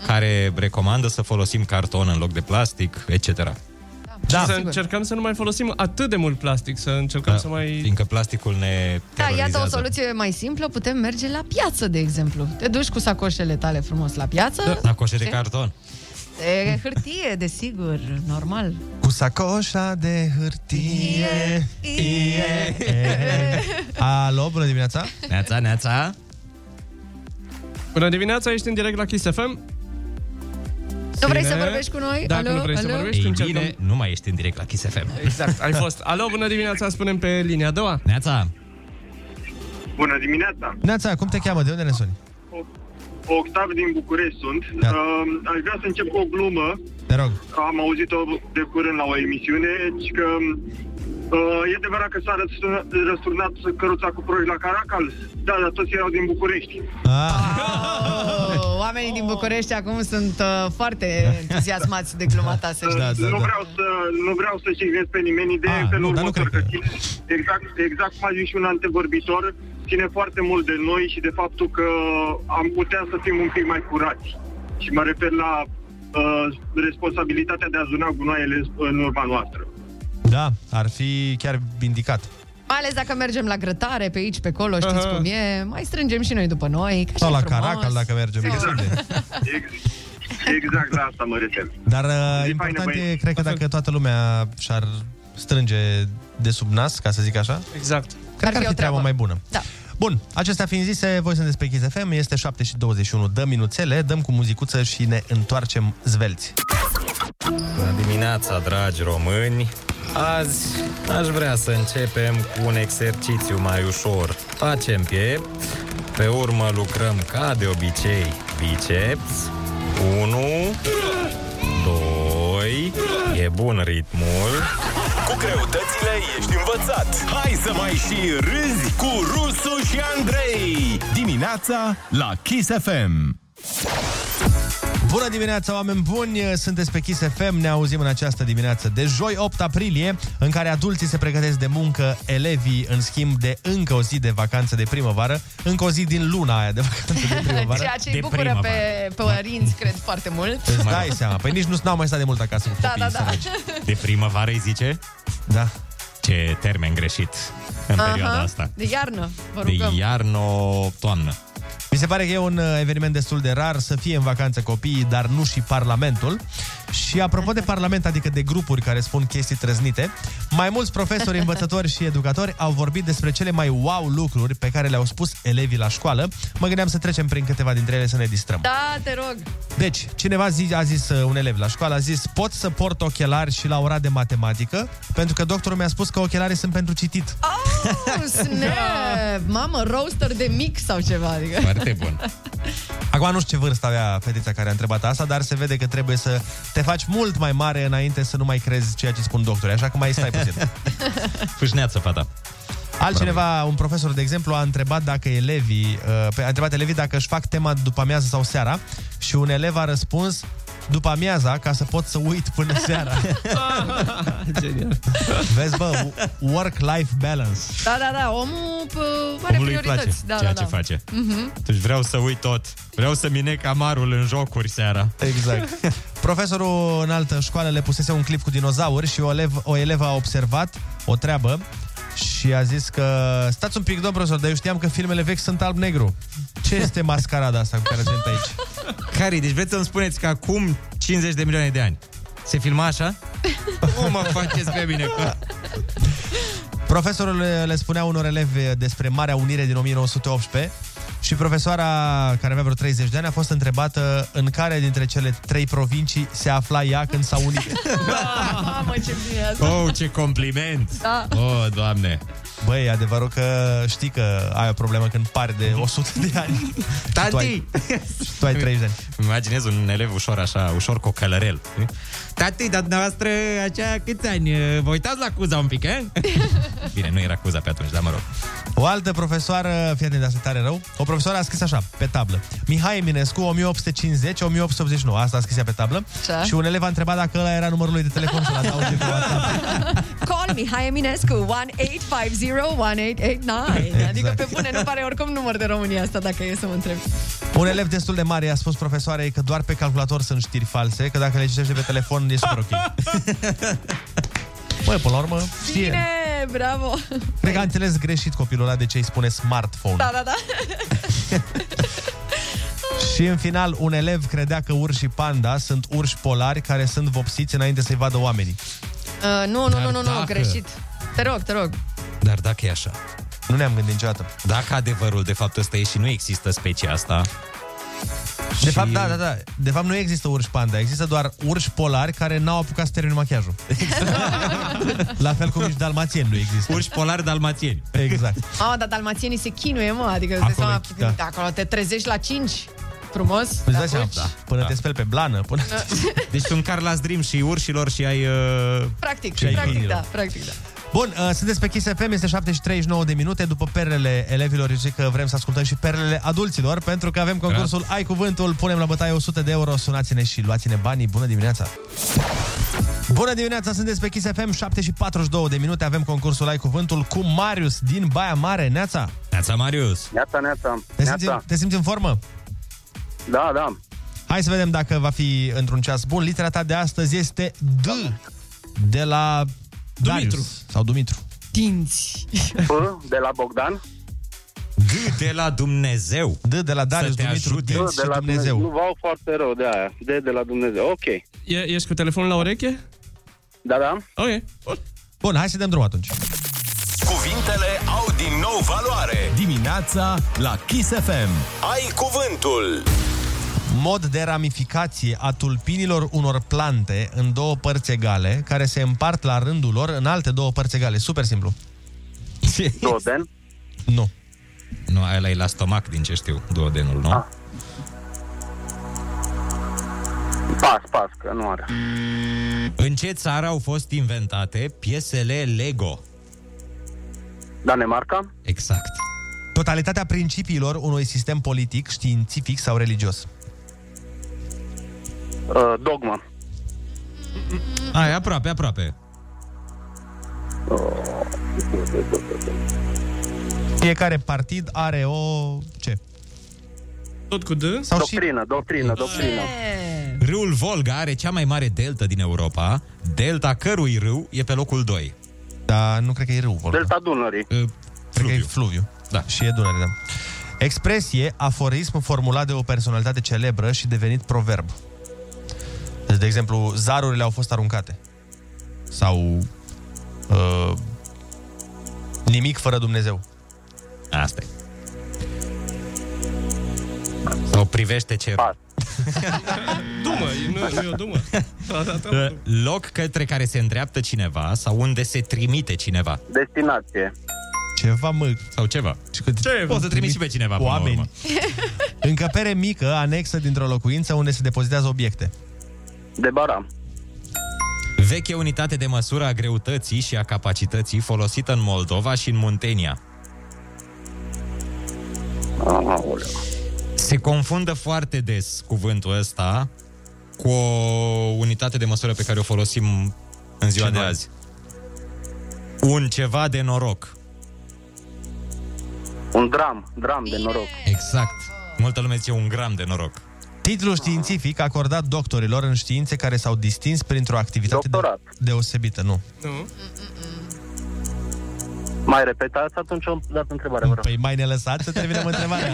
care recomandă să folosim carton în loc de plastic, etc. Da, și să încercăm să nu mai folosim atât de mult plastic, să încercăm Da, să mai... Fiindcă plasticul ne Da, iată o terorizează. soluție mai simplă, putem merge la piață, de exemplu. Te duci cu sacoșele tale frumos la piață. Da. Sacoșe de Și- carton. De hârtie, desigur, normal. Cu sacoșa de hârtie. Ie. Alo, bună dimineața! Neața, neața! Bună dimineața, ești în direct la Kiss FM. Nu vrei Bine. să vorbești cu noi? Dacă Alo? nu vrei să Alo? vorbești, Ei încercăm. bine, nu mai ești în direct la Kiss FM. Exact, ai fost. Alo, bună dimineața, spunem pe linia a doua. Neața! Bună dimineața! Neața, cum te cheamă? De unde ne suni? Octav din București sunt. Da. Uh, aș vrea să încep cu o glumă. Te rog. Am auzit-o de curând la o emisiune, și că uh, e adevărat că s-a răsturnat, răsturnat căruța cu proști la Caracal. Da, dar toți erau din București. Oh, oamenii din București acum sunt uh, foarte entuziasmați de gluma ta, să știi. Da, nu, vreau să, nu vreau să jignesc pe nimeni, ideea Ah, e în felul nu, dar nu următor, cred că ține, exact, exact cum a zis și un antevorbitor, ține foarte mult de noi și de faptul că am putea să fim un pic mai curați. Și mă refer la uh, responsabilitatea de a zuna gunoaiele în urma noastră. Da, ar fi chiar vindicat. Mai ales dacă mergem la grătare, pe aici, pe acolo, știți Aha. cum e, mai strângem și noi după noi. Că Sau și la frumos. Caracal, dacă mergem. Exact. Exact la asta mă refer. Dar uh, Zi important faină, e, băieți. cred că dacă toată lumea și-ar strânge de sub nas, ca să zic așa, exact. Cred că ar fi fi o treaba treabă. mai bună. Da. Bun, acestea fiind zise, voi sunteți pe Kiss FM, este 7 și 21, dăm minuțele, dăm cu muzicuță și ne întoarcem zvelți. Bună dimineața, dragi români! Azi aș vrea să începem cu un exercițiu mai ușor. Facem piept, pe urmă lucrăm ca de obicei biceps. 1, 2, e bun ritmul. Cu greutățile ești învățat. Hai să mai și râzi cu Rusu și Andrei. Dimineața la Kiss FM. Bună dimineața, oameni buni! Sunteți pe Kiss FM, ne auzim în această dimineață de joi 8 aprilie, în care adulții se pregătesc de muncă, elevii, în schimb de încă o zi de vacanță de primăvară, încă o zi din luna aia de vacanță de primăvară. Ceea ce îi bucură pe, pe părinți, cred, foarte mult. Îți dai seama, păi nici nu n-au mai stat de mult acasă cu Da, copiii da, da. săraci. De primăvară îi zice? Da. Ce termen greșit în perioada asta. De iarnă, vă De rugăm. iarnă-toamnă. Mi se pare că e un uh, eveniment destul de rar să fie în vacanță copiii, dar nu și Parlamentul. Și apropo de Parlament, adică de grupuri care spun chestii trăznite, mai mulți profesori, învățători și educatori au vorbit despre cele mai wow lucruri pe care le-au spus elevii la școală. Mă gândeam să trecem prin câteva dintre ele să ne distrăm. Da, te rog. Deci, cineva zi, a zis, uh, un elev la școală, a zis, pot să port ochelari și la ora de matematică, pentru că doctorul mi-a spus că ochelarii sunt pentru citit. Oh, snap! Mamă, roaster de mic sau ceva. Adică. Foarte bun. Acum nu știu ce vârstă avea fetița care a întrebat asta, dar se vede că trebuie să te faci mult mai mare înainte să nu mai crezi ceea ce spun doctorii, așa că mai stai puțin. Fâșneață, fata. Altcineva, un profesor, de exemplu, a întrebat dacă elevii, uh, pe- a întrebat elevii dacă își fac tema după amiază sau seara și un elev a răspuns după amiaza ca să pot să uit până seara. Genial. Vezi, bă, work-life balance. Da, da, da, omul pă, are Omului îi priorități. place da, ceea da, ce da. face. Mhm. Deci vreau să uit tot. Vreau să minec amarul în jocuri seara. Exact. Profesorul în altă școală le pusese un clip cu dinozauri și o, elev, o elevă a observat o treabă și a zis că stați un pic, domn profesor, dar eu știam că filmele vechi sunt alb-negru. Ce este mascarada asta cu care sunt aici? Cari, deci vreți să-mi spuneți că acum 50 de milioane de ani se filma așa? Cum mă faceți pe mine? Că... Profesorul le, le spunea unor elevi despre Marea Unire din 1918 și profesoara, care avea vreo 30 de ani, a fost întrebată în care dintre cele trei provincii se afla ea când s-a unit. Mamă, ce bine asta. Oh, ce compliment! Da. Oh, doamne! Băi, e adevărul că știi că ai o problemă când pari de 100 de ani. Tati! Tu ai, tu ai 30 de ani. Îmi imaginez un elev ușor așa, ușor cocălărel. Tati, dar dumneavoastră, așa, câți ani? Vă uitați la Cuza un pic, eh? Bine, nu era Cuza pe atunci, dar mă rog. O altă profesoară, fii atent de asta tare rău, o profesoară a scris așa, pe tablă. Mihai Eminescu, 1850-1889, asta a scris ea pe tablă. Ce? Și un elev a întrebat dacă ăla era numărul lui de telefon să-l adauge pe WhatsApp. Call me, Hai Eminescu, 1850-1889. Adică pe bune, nu pare oricum număr de România asta, dacă e să mă întreb. Un elev destul de mare a spus profesoarei că doar pe calculator sunt știri false, că dacă le citești de pe telefon e super ok. Băi, până la urmă, știe. Bine, bravo. Cred că a înțeles greșit copilul ăla de ce îi spune smartphone. Da, da, da. Și în final, un elev credea că urși panda sunt urși polari care sunt vopsiți înainte să-i vadă oamenii. Uh, nu, nu, Dar nu, nu, nu, dacă- greșit. Te rog, te rog. Dar dacă e așa, Nu ne-am gândit niciodată. dacă adevărul de fapt ăsta e și nu există specia asta, De fapt, da, da, da. De fapt, nu există urși panda. Există doar urși polari care n-au apucat să termine machiajul. La fel cum nici dalmațieni nu există. urși polari dalmațieni. Exact. Ah, dar dalmațienii se chinuie, mă, adică îți dai Acolo seama, e- da. da. acolo te trezești la 5 frumos. Îți te dai seama, apuci. da. până te speli pe blană, până... Deci sunt Carla's Dream și urșilor și ai... Uh... Practic, Și ai practic câinilor. da, practic da. Bun, uh, sunteți pe Kiss FM, este 7 și 39 de minute După perlele elevilor, eu zic că vrem să ascultăm și perlele adulților Pentru că avem concursul Ai Cuvântul Punem la bătaie 100 de euro Sunați-ne și luați-ne banii Bună dimineața! Bună dimineața, sunteți pe Kiss FM 7 și 42 de minute Avem concursul Ai Cuvântul cu Marius din Baia Mare Neața! Neața Marius! Neața, neața. Te simți, Neața. te simți în formă? Da, da. Hai să vedem dacă va fi într-un ceas bun Litera ta de astăzi este D De la Dumitru. Darius, Sau Dumitru Dinți. B de la Bogdan. D de la Dumnezeu. D de la Darius te Dumitru, ajute. dinți de și la Dumnezeu. Nu v-au foarte rău de aia. D de la Dumnezeu. Ok. E, ești cu telefonul la ureche? Da, da. Ok. Bun. Bun, hai să dăm drum atunci. Cuvintele au din nou valoare. Dimineața la Kiss FM. Ai cuvântul. Mod de ramificație a tulpinilor unor plante în două părți egale, care se împart la rândul lor în alte două părți egale. Super simplu. Doden. Nu. Nu, ăla e la stomac, din ce știu, duodenul, nu? Ah. Pas, pas, că nu are. În ce țară au fost inventate piesele Lego? Danemarca. Exact. Totalitatea principiilor unui sistem politic, științific sau religios. Uh, dogma. Ai, aproape, aproape. Fiecare partid are o... ce? Tot cu D? Sau și... Doctrină, doctrină, doctrină. Râul Volga are cea mai mare delta din Europa, delta cărui râu e pe locul 2. Da, nu cred că e râu Volga. Delta Dunării. Cred că e fluviu. Da. Și e Dunăre, da. Expresie, aforism formulat de o personalitate celebră și devenit proverb. Deci, de exemplu, zarurile au fost aruncate. Sau uh, nimic fără Dumnezeu. Asta e. Sau privește cerul. Dumă, nu, nu e o dumă. Da, da, da. Uh, Loc către care se îndreaptă cineva sau unde se trimite cineva. Destinație. Ceva, mă. Sau ceva. Ce? Poți să trimiți și pe cineva până la Oameni. urmă. Încăpere mică, anexă dintr-o locuință unde se depozitează obiecte. De bara. Veche unitate de măsură a greutății și a capacității folosită în Moldova și în Muntenia. Aoleu. Se confundă foarte des cuvântul ăsta cu o unitate de măsură pe care o folosim în ziua Ce de noi? azi. Un ceva de noroc. Un dram, dram de noroc. Exact. Multă lume zice un gram de noroc. Titlul științific acordat doctorilor în științe care s-au distins printr-o activitate de- Doctorat. deosebită, nu. Nu? Mai repetați atunci o dată întrebare, vă rog. Păi mai ne lăsați să terminăm întrebarea.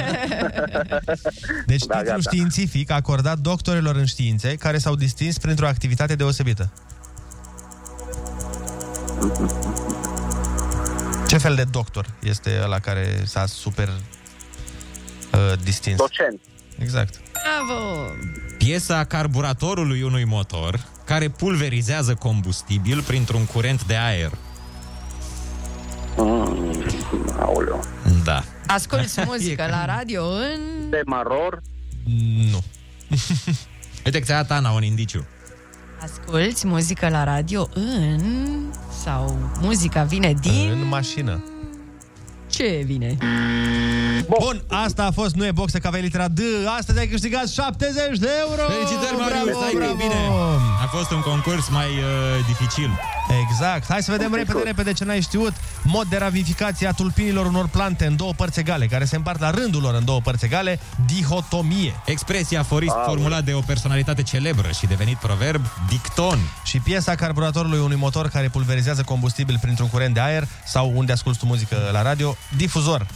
Deci Da, titlul gata. științific acordat doctorilor în științe care s-au distins printr-o activitate deosebită. Ce fel de doctor este ăla care s-a super uh, distins? Docent. Exact. Bravo! Piesa carburatorului unui motor care pulverizează combustibil printr-un curent de aer. Mm, aoleu. Da. Asculți muzică la radio în... De maror. Nu. Uite că ți-a dat Ana un indiciu. Asculți muzică la radio în... Sau muzica vine din... În mașină. Ce vine? Bun, asta a fost Nu e boxă că aveai litera D. Astăzi ai câștigat 70 de euro. Felicitări, Marius, Bravo, ai bravo. bine. A fost un concurs mai uh, dificil. Exact. Hai să vedem repede, repede ce n-ai știut. Mod de ramificație a tulpinilor unor plante în două părți egale, care se împart la rândul lor în două părți egale, dihotomie. Expresia aforist formulat de o personalitate celebră și devenit proverb, dicton. Și piesa carburatorului unui motor care pulverizează combustibil printr-un curent de aer sau unde asculti tu muzică la radio, difuzor.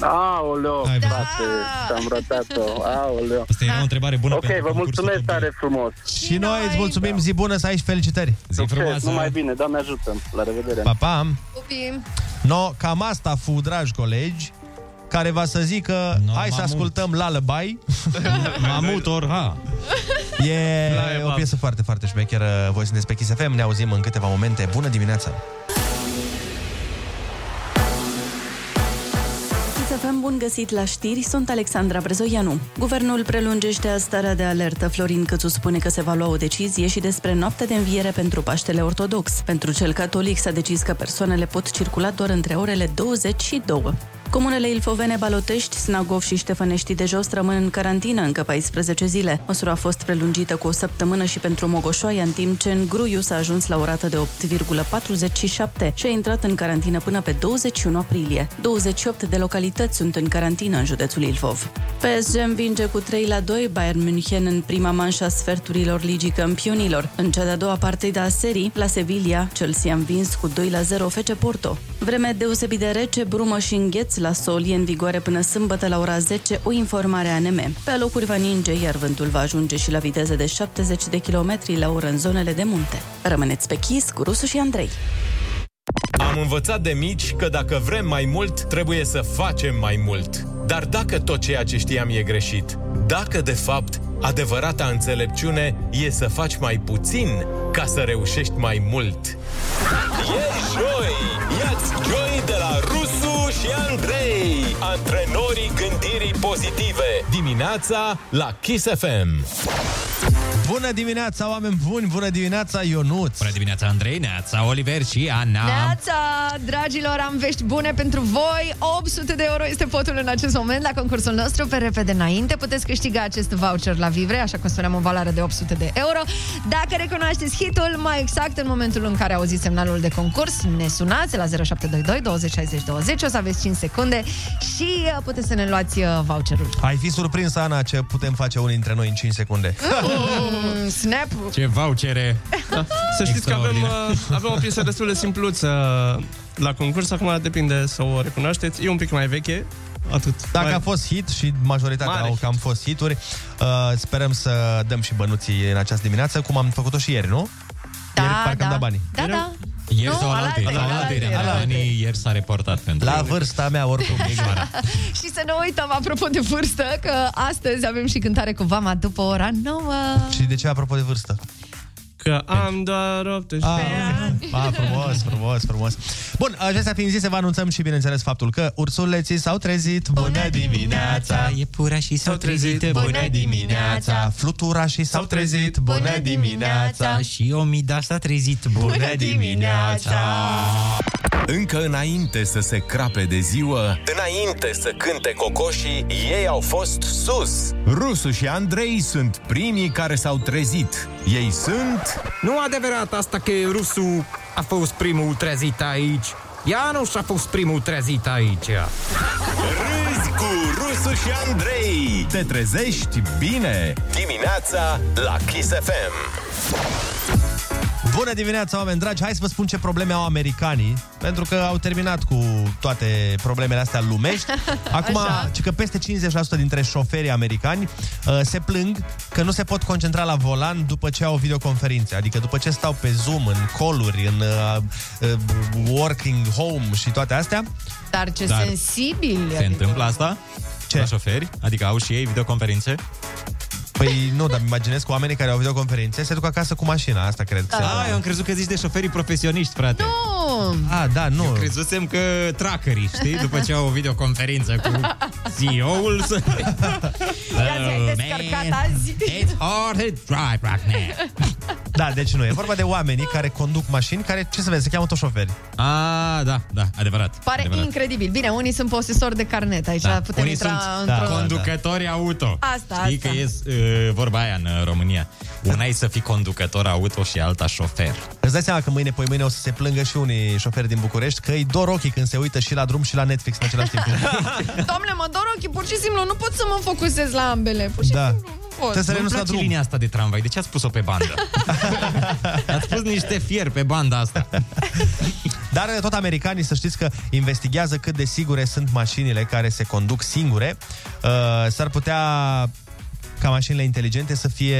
Aoleu, Hai, bă. frate, am ratat-o. Aoleu. Asta era o întrebare bună Ok, pentru vă concursul mulțumesc Top tare frumos. Și noi îți mulțumim, zi bună să ai și felicitări. Zi Succes, frumoasă. numai bine, Doamne ajută. La revedere. Pa, pa! Pupim! No, cam asta fu, dragi colegi, care va să zică, No, hai să mamut. ascultăm Lullaby. Mamut orha. E Lullaby. o piesă foarte, foarte șmecheră. Voi sunteți pe Kiss FM, ne auzim în câteva momente. Bună dimineața! Bun găsit la știri, sunt Alexandra Brezoianu. Guvernul prelungește starea de alertă. Florin Cățu spune că se va lua o decizie și despre noaptea de înviere pentru Paștele Ortodox. Pentru cel catolic s-a decis că persoanele pot circula doar între orele 20 și 2. Comunele Ilfovene, Balotești, Snagov și Ștefănești de Jos rămân în carantină încă 14 zile. Măsura a fost prelungită cu o săptămână și pentru Mogoșoaia, în timp ce în Gruiu s-a ajuns la o rată de 8,47 și a intrat în carantină până pe 21 aprilie. 28 de localități sunt în carantină în județul Ilfov. PSG învinge cu 3 la 2 Bayern München în prima manșă a sferturilor Ligii Campionilor. În cea de-a doua partidă a serii, la Sevilla, Chelsea a învins cu 2 la 0 FC Porto. Vreme deosebit de rece, brumă și îngheț la sol e în vigoare până sâmbătă la ora 10, o informare ANM. Pe locuri va ninge, iar vântul va ajunge și la viteză de 70 de km la oră în zonele de munte. Rămâneți pe chis cu Rusu și Andrei. Am învățat de mici că dacă vrem mai mult, trebuie să facem mai mult. Dar dacă tot ceea ce știam e greșit, dacă de fapt adevărata înțelepciune e să faci mai puțin ca să reușești mai mult. E joi! Iați joi 3. Pozitive. Dimineața la Kiss FM. Bună dimineața, oameni buni! Bună dimineața, Ionuț! Bună dimineața, Andrei, Neața, Oliver și Ana! Neața, dragilor, am vești bune pentru voi. 800 de euro este potul în acest moment la concursul nostru pe repede înainte. Puteți câștiga acest voucher la Vivre, așa cum spuneam, o valoare de 800 de euro. Dacă recunoașteți hitul, mai exact în momentul în care auziți semnalul de concurs, ne sunați la 0722 20 60 20, o să aveți 5 secunde și uh, puteți să ne luați uh, voucherul. Ai fi surprins, Ana, ce putem face unii dintre noi în 5 secunde. Mm, snap! Ce vouchere! Da. Să știți că avem, uh, avem o piesă destul de simpluță la concurs, acum depinde să o recunoașteți. E un pic mai veche, atât. Dacă mai... a fost hit și majoritatea Mare au cam fost hituri, uh, sperăm să dăm și bănuții în această dimineață, cum am făcut-o și ieri, nu? Da, ieri parcă da. am dat banii. Da, da. Ieri Nu, sau alaltă alaltă, alaltă, ieri, alaltă. Anii ieri s-a reportat pentru La ele. vârsta mea, oricum. Și să ne uităm, apropo de vârstă, că astăzi avem și cântare cu Vama după ora 9. și de ce, apropo de vârstă? Că am doar 18 ani. Ah, frumos, frumos, frumos. Bun, acestea fiind zise, vă anunțăm și, bineînțeles, faptul că ursuleții s-au trezit. Bună dimineața! E pura și s-au trezit. Bună dimineața! Fluturașii s-au trezit. Bună dimineața! Și Omida s-a trezit. Bună dimineața! Încă înainte să se crape de ziua, înainte să cânte cocoșii, ei au fost sus. Rusu și Andrei sunt primii care s-au trezit. Ei sunt... Nu adevărat asta că rusul a fost primul trezit aici. Ianuș a fost primul trezit aici. Râzi cu Rusu și Andrei. Te trezești bine. Dimineața la Kiss FM. Bună dimineața, oameni dragi! Hai să vă spun ce probleme au americanii, pentru că au terminat cu toate problemele astea lumești. Acum, Așa. ci că peste 50% dintre șoferii americani uh, se plâng că nu se pot concentra la volan după ce au videoconferințe. Adică după ce stau pe Zoom, în call-uri, în uh, uh, working home și toate astea. Dar ce Dar sensibil! Se întâmplă asta? Ce? La șoferi? Adică au și ei videoconferințe? Păi nu, dar îmi imaginez că oamenii care au videoconferințe se duc acasă cu mașina, asta cred că se Ah, eu am crezut că zici de șoferii profesioniști, frate. Nu! Ah, da, nu. Eu crezusem că trackerii, știi? După ce au o videoconferință cu CEO-ul să... Ia zi, ai descărcat azi? It's hard to drive right now. Da, deci nu, e vorba de oamenii care conduc mașini, care, ce să vezi, se cheamă tot șoferi. Ah, da, da, adevărat. Pare adevărat. incredibil. Bine, unii sunt posesori de carnet. Aici Da. putem Unii intra sunt într-o... conducători auto. Asta, Știi asta. că e uh, vorba aia în uh, România. Una e să fii conducător auto și alta șofer. Îți dai seama că mâine, poi mâine o să se plângă și unii șoferi din București că îi dor ochii când se uită și la drum și la Netflix în același timp. Doamne, mă dor ochii, pur și simplu, nu pot să mă focusez la ambele. Pur și Da. simplu, nu pot. Trebuie să Nu-mi renunți la place drum. linia asta de tramvai. De ce ați pus-o pe bandă? ați pus niște fier pe banda asta. Dar tot americanii să știți că investigează cât de sigure sunt mașinile care se conduc singure. Uh, s-ar putea ca mașinile inteligente să fie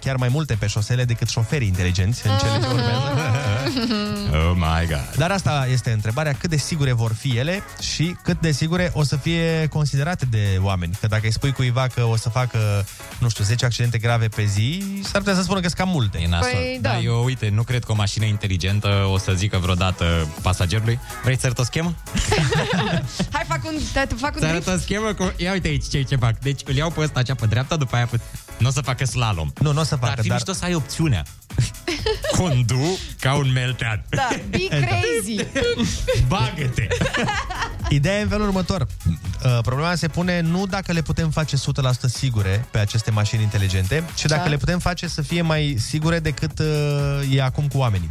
chiar mai multe pe șosele decât șoferii inteligenți în cele ce urmează. Oh my god. Dar asta este întrebarea, cât de sigure vor fi ele și cât de sigure o să fie considerate de oameni. Că dacă îi spui cuiva că o să facă, nu știu, 10 accidente grave pe zi, s-ar putea să spună că sunt cam multe. E nasol. Păi, da. Dar eu, uite, nu cred că o mașină inteligentă o să zică vreodată pasagerului Vrei să arăt o schemă? Hai, fac un, te, fac un Să drift. arăt o schemă cu... Ia uite aici ce, ce fac. Deci îl iau pe ăsta, cea pe dreapta, după aia pe... Nu o să facă slalom. Nu, nu o să Dar facă, ar fi dar... mișto să ai opțiunea. Condu ca un meltean. Da, be crazy. Bagă-te! Ideea e în felul următor. Uh, Problema se pune nu dacă le putem face 100% sigure pe aceste mașini inteligente, ci dacă Așa. le putem face să fie mai sigure decât uh, e acum cu oamenii.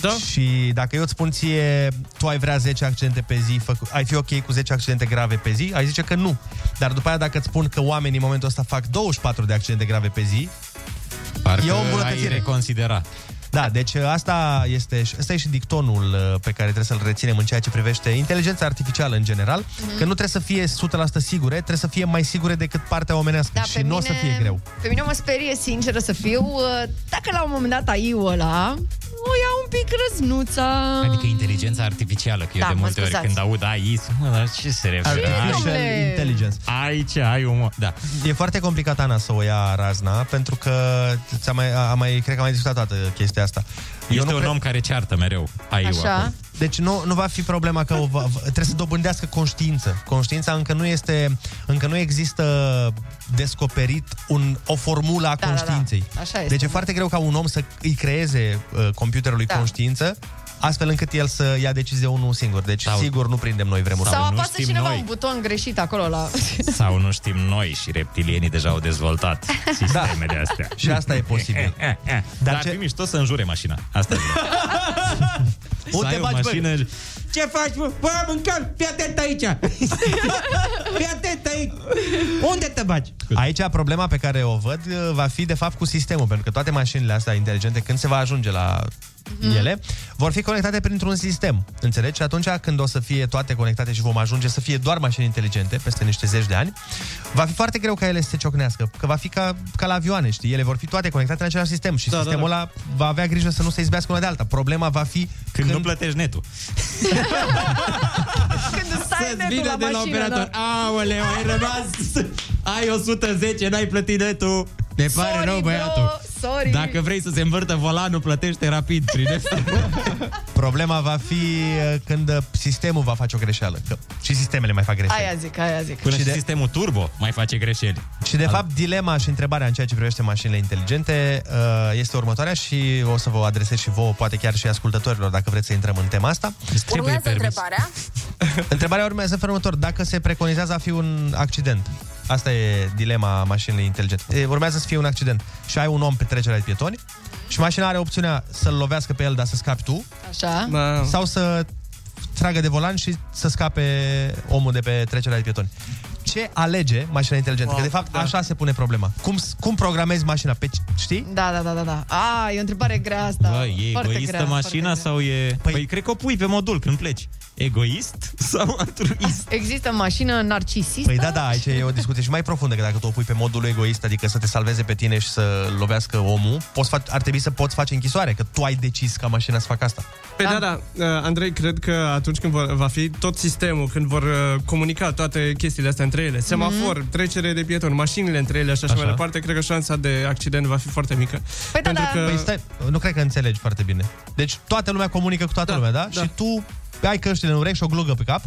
Da. Și dacă eu îți spun ție, tu ai vrea 10 accidente pe zi, făcu- ai fi ok cu 10 accidente grave pe zi, ai zice că nu. Dar după aia dacă îți spun că oamenii în momentul ăsta fac 24 de accidente grave pe zi, Parcă e o ai îmbunătățire. reconsidera. Da, deci asta este, asta e și dictonul uh, pe care trebuie să-l reținem în ceea ce privește inteligența artificială în general, Mhm. că nu trebuie să fie 100% sigure, trebuie să fie mai sigure decât partea omenească Da, și pe nu o să mine- fie greu. Pe mine mă sperie, sinceră să fiu, uh, dacă la un moment dat AI-ul ăla o ia un pic răznuța. Adică inteligența artificială, că eu Da, de mă multe ori scuzați. când aud AI, zic, mă, dar ce se referă? Artificial domnule? intelligence. Aici ai un... Da. E foarte complicat, Ana, să o ia razna, pentru că ți-am mai, am mai, cred că am mai discutat toată chestia asta. Este nu un cred- om care ceartă mereu AI-ul Așa. acum. Deci nu, nu va fi problema că o va, va- trebuie să dobândească conștiință. Conștiința încă nu este, încă nu există descoperit un, o formulă a Da, da, da. conștiinței. Așa este, deci e da. foarte greu ca un om să îi creeze uh, computerului Da. conștiință astfel încât el să ia decizie unul singur. Deci Sau- sigur nu prindem noi vremuri. Sau nu apasă știm cineva noi. un buton greșit acolo la... Sau nu știm noi și reptilienii deja au dezvoltat sistemele astea. Și asta e posibil. Dar, Dar Dar ar ce- fi mișto să înjure mașina. Asta e. Să Unde ai o faci, bă? Mașină... Ce faci, mă? Bă, mâncăm! Fii atent aici! Fii atent aici! Unde te bagi? Aici problema pe care o văd uh, va fi de fapt cu sistemul, pentru că toate mașinile astea inteligente, când se va ajunge la Mhm. ele, vor fi conectate printr-un sistem. Înțelegi? Și atunci când o să fie toate conectate și vom ajunge să fie doar mașini inteligente peste niște zeci de ani, va fi foarte greu ca ele să se ciocnească, că va fi ca, ca la avioane, știi? Ele vor fi toate conectate în același sistem și Da, da, sistemul ăla va avea grijă să nu se izbească una de alta. Problema va fi Când nu plătești netul. Când îți stai Să-ți netul vină la de la mașină, operator. da. Aoleu, ai rămas... Ai 110, n-ai plătit netul. Ne pare Sorry, rău, bro, băiatul. sorry. Dacă vrei să se învârtă volanul, plătește rapid prin asta. Problema va fi uh, când uh, sistemul va face o greșeală. Că și sistemele mai fac greșeli. Aia zic, aia zic. Până Și și, de- sistemul turbo mai face greșeli. Și de fapt dilema și întrebarea în ceea ce privește mașinile inteligente uh, este următoarea și o să vă adresez și vouă, poate chiar și ascultătorilor, dacă vreți să intrăm în tema asta. Urmează întrebarea. Întrebarea urmează în felul următor. Dacă se preconizează a fi un accident, asta e dilema mașinii inteligente. E, urmează să fie un accident și ai un om pe trecerea de pietoni și mașina are opțiunea să-l lovească pe el, dar să scapi tu, Așa. Da. sau să tragă de volan și să scape omul de pe trecerea de pietoni. Ce alege mașina inteligentă? Wow, Că de fapt da. așa se pune problema. Cum, cum programezi mașina? Pe, știi? Da, da, da, da, da. A, e o întrebare grea asta. Bă, e Foarte egoistă grea, mașina foarte sau e... Păi, păi cred că o pui pe modul când pleci. Egoist sau altruist? grea. Există mașină narcisistă? Păi da, da, aici e o discuție și mai profundă, că dacă tu o pui pe modul egoist, adică să te salveze pe tine și să lovească omul, poți fa- ar trebui să poți face închisoare, că tu ai decis ca mașina să facă asta. Păi da, da, uh, Andrei, cred că atunci când vor, va fi tot sistemul, când vor uh, comunica toate chestiile astea între ele, semafor, Mhm. trecere de pietoni, mașinile între ele și așa, Așa. mai departe, cred că șansa de accident va fi foarte mică. Păi da, Pentru da. că... Păi stai, nu cred că înțelegi foarte bine. Deci toată lumea comunică cu toată Da, lumea, da? da. Și tu ai căștile în urechi și o glugă pe cap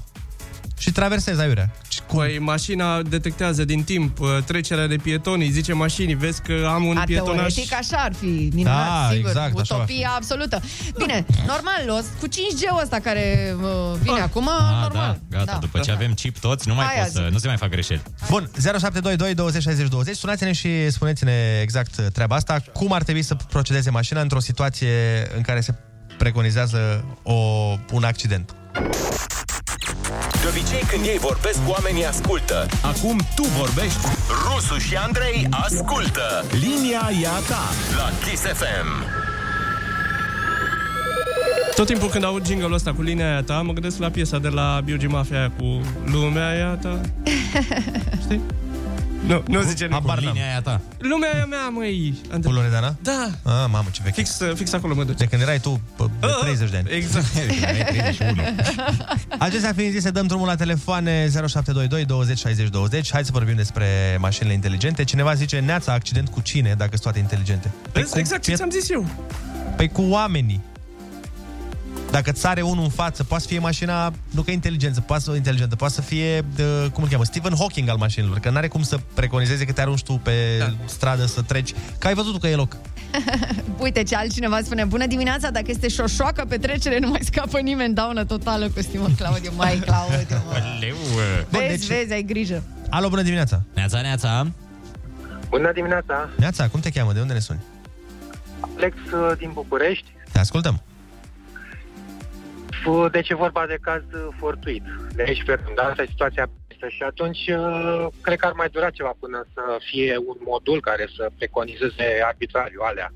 și traversezi aiurea. Și cum? Păi mașina detectează din timp uh, trecerea de pietoni, îi zice mașinii, vezi că am un A, pietonaj... teoretic așa ar fi minunat, Da, sigur. exact, așa va fi. Utopia absolută. Bine, normal, o, cu 5G-ul ăsta care uh, vine acum, Ah, normal. da, gata, după ce avem chip toți, nu mai Aia poți să, zic. nu se mai fac greșeli. Bun, 0722 20 60 20. Sunați-ne și spuneți-ne exact treaba asta. Cum ar trebui să procedeze mașina într-o situație în care se preconizează o, un accident? De obicei când ei vorbesc, oamenii ascultă. Acum tu vorbești. Rusu și Andrei ascultă. Linia e a ta la Kiss FM. Tot timpul când aud jingle-ul ăsta cu linia aia ta, mă gândesc la piesa de la B.U.G. Mafia aia cu lumea aia ta. Știi? Nu, nu zice nimic. Habar n-am. Linia aia ta. Lumea aia mea, măi. Cu Andrei. Loredana? Da, Ah, mamă, ce vechi. fix, fix acolo mă duce. De când erai tu pe, de 30 de ani. Exact. Ai 31. Acestea fiind zise, dăm drumul la telefoane 0722 20 60 20. Hai să vorbim despre mașinile inteligente. Cineva zice, neața, accident cu cine, dacă sunt toate inteligente? Vezi? cu Exact ce piet- ți-am zis eu. Păi cu oamenii. Dacă ți sare unul în față, poate să fie mașina, nu că e inteligență, poate să, inteligentă, poate să fie, de, cum îl cheamă, Stephen Hawking al mașinilor, că n-are cum să preconizeze că te arunci tu pe da. stradă să treci, că ai văzut tu că e loc. Uite ce altcineva spune Bună dimineața, dacă este șoșoacă pe trecere Nu mai scapă nimeni, daună totală cu stimă Claudiu, mai Claudiu mă. Leu. Bun, Vezi, deci- vezi, ai grijă Alo, bună dimineața! Neața, neața! Bună dimineața, Neața, cum te cheamă? De unde ne suni? Alex uh, din București. Te ascultăm. F- Deci e vorba de caz uh, fortuit. De aici pe rând, asta e situația asta și atunci uh, cred că ar mai dura ceva până să fie un modul care să preconizeze arbitrariu alea.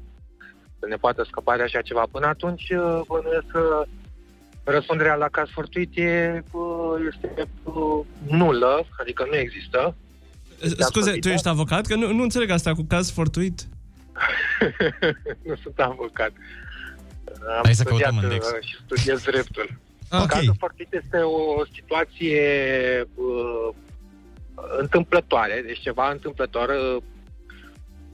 Să ne poată scăpa de așa ceva. Până atunci uh, bănuiesc că răspunderea la caz fortuit e, uh, este uh, nulă, adică nu există. Scuze, tu ești avocat? Că nu, nu înțeleg asta cu caz fortuit. nu sunt avocat. Am Hai să studiat căutăm în Lex. uh, și studiez dreptul. Ok. Cazul fortuit este o situație uh, întâmplătoare, deci ceva întâmplător uh,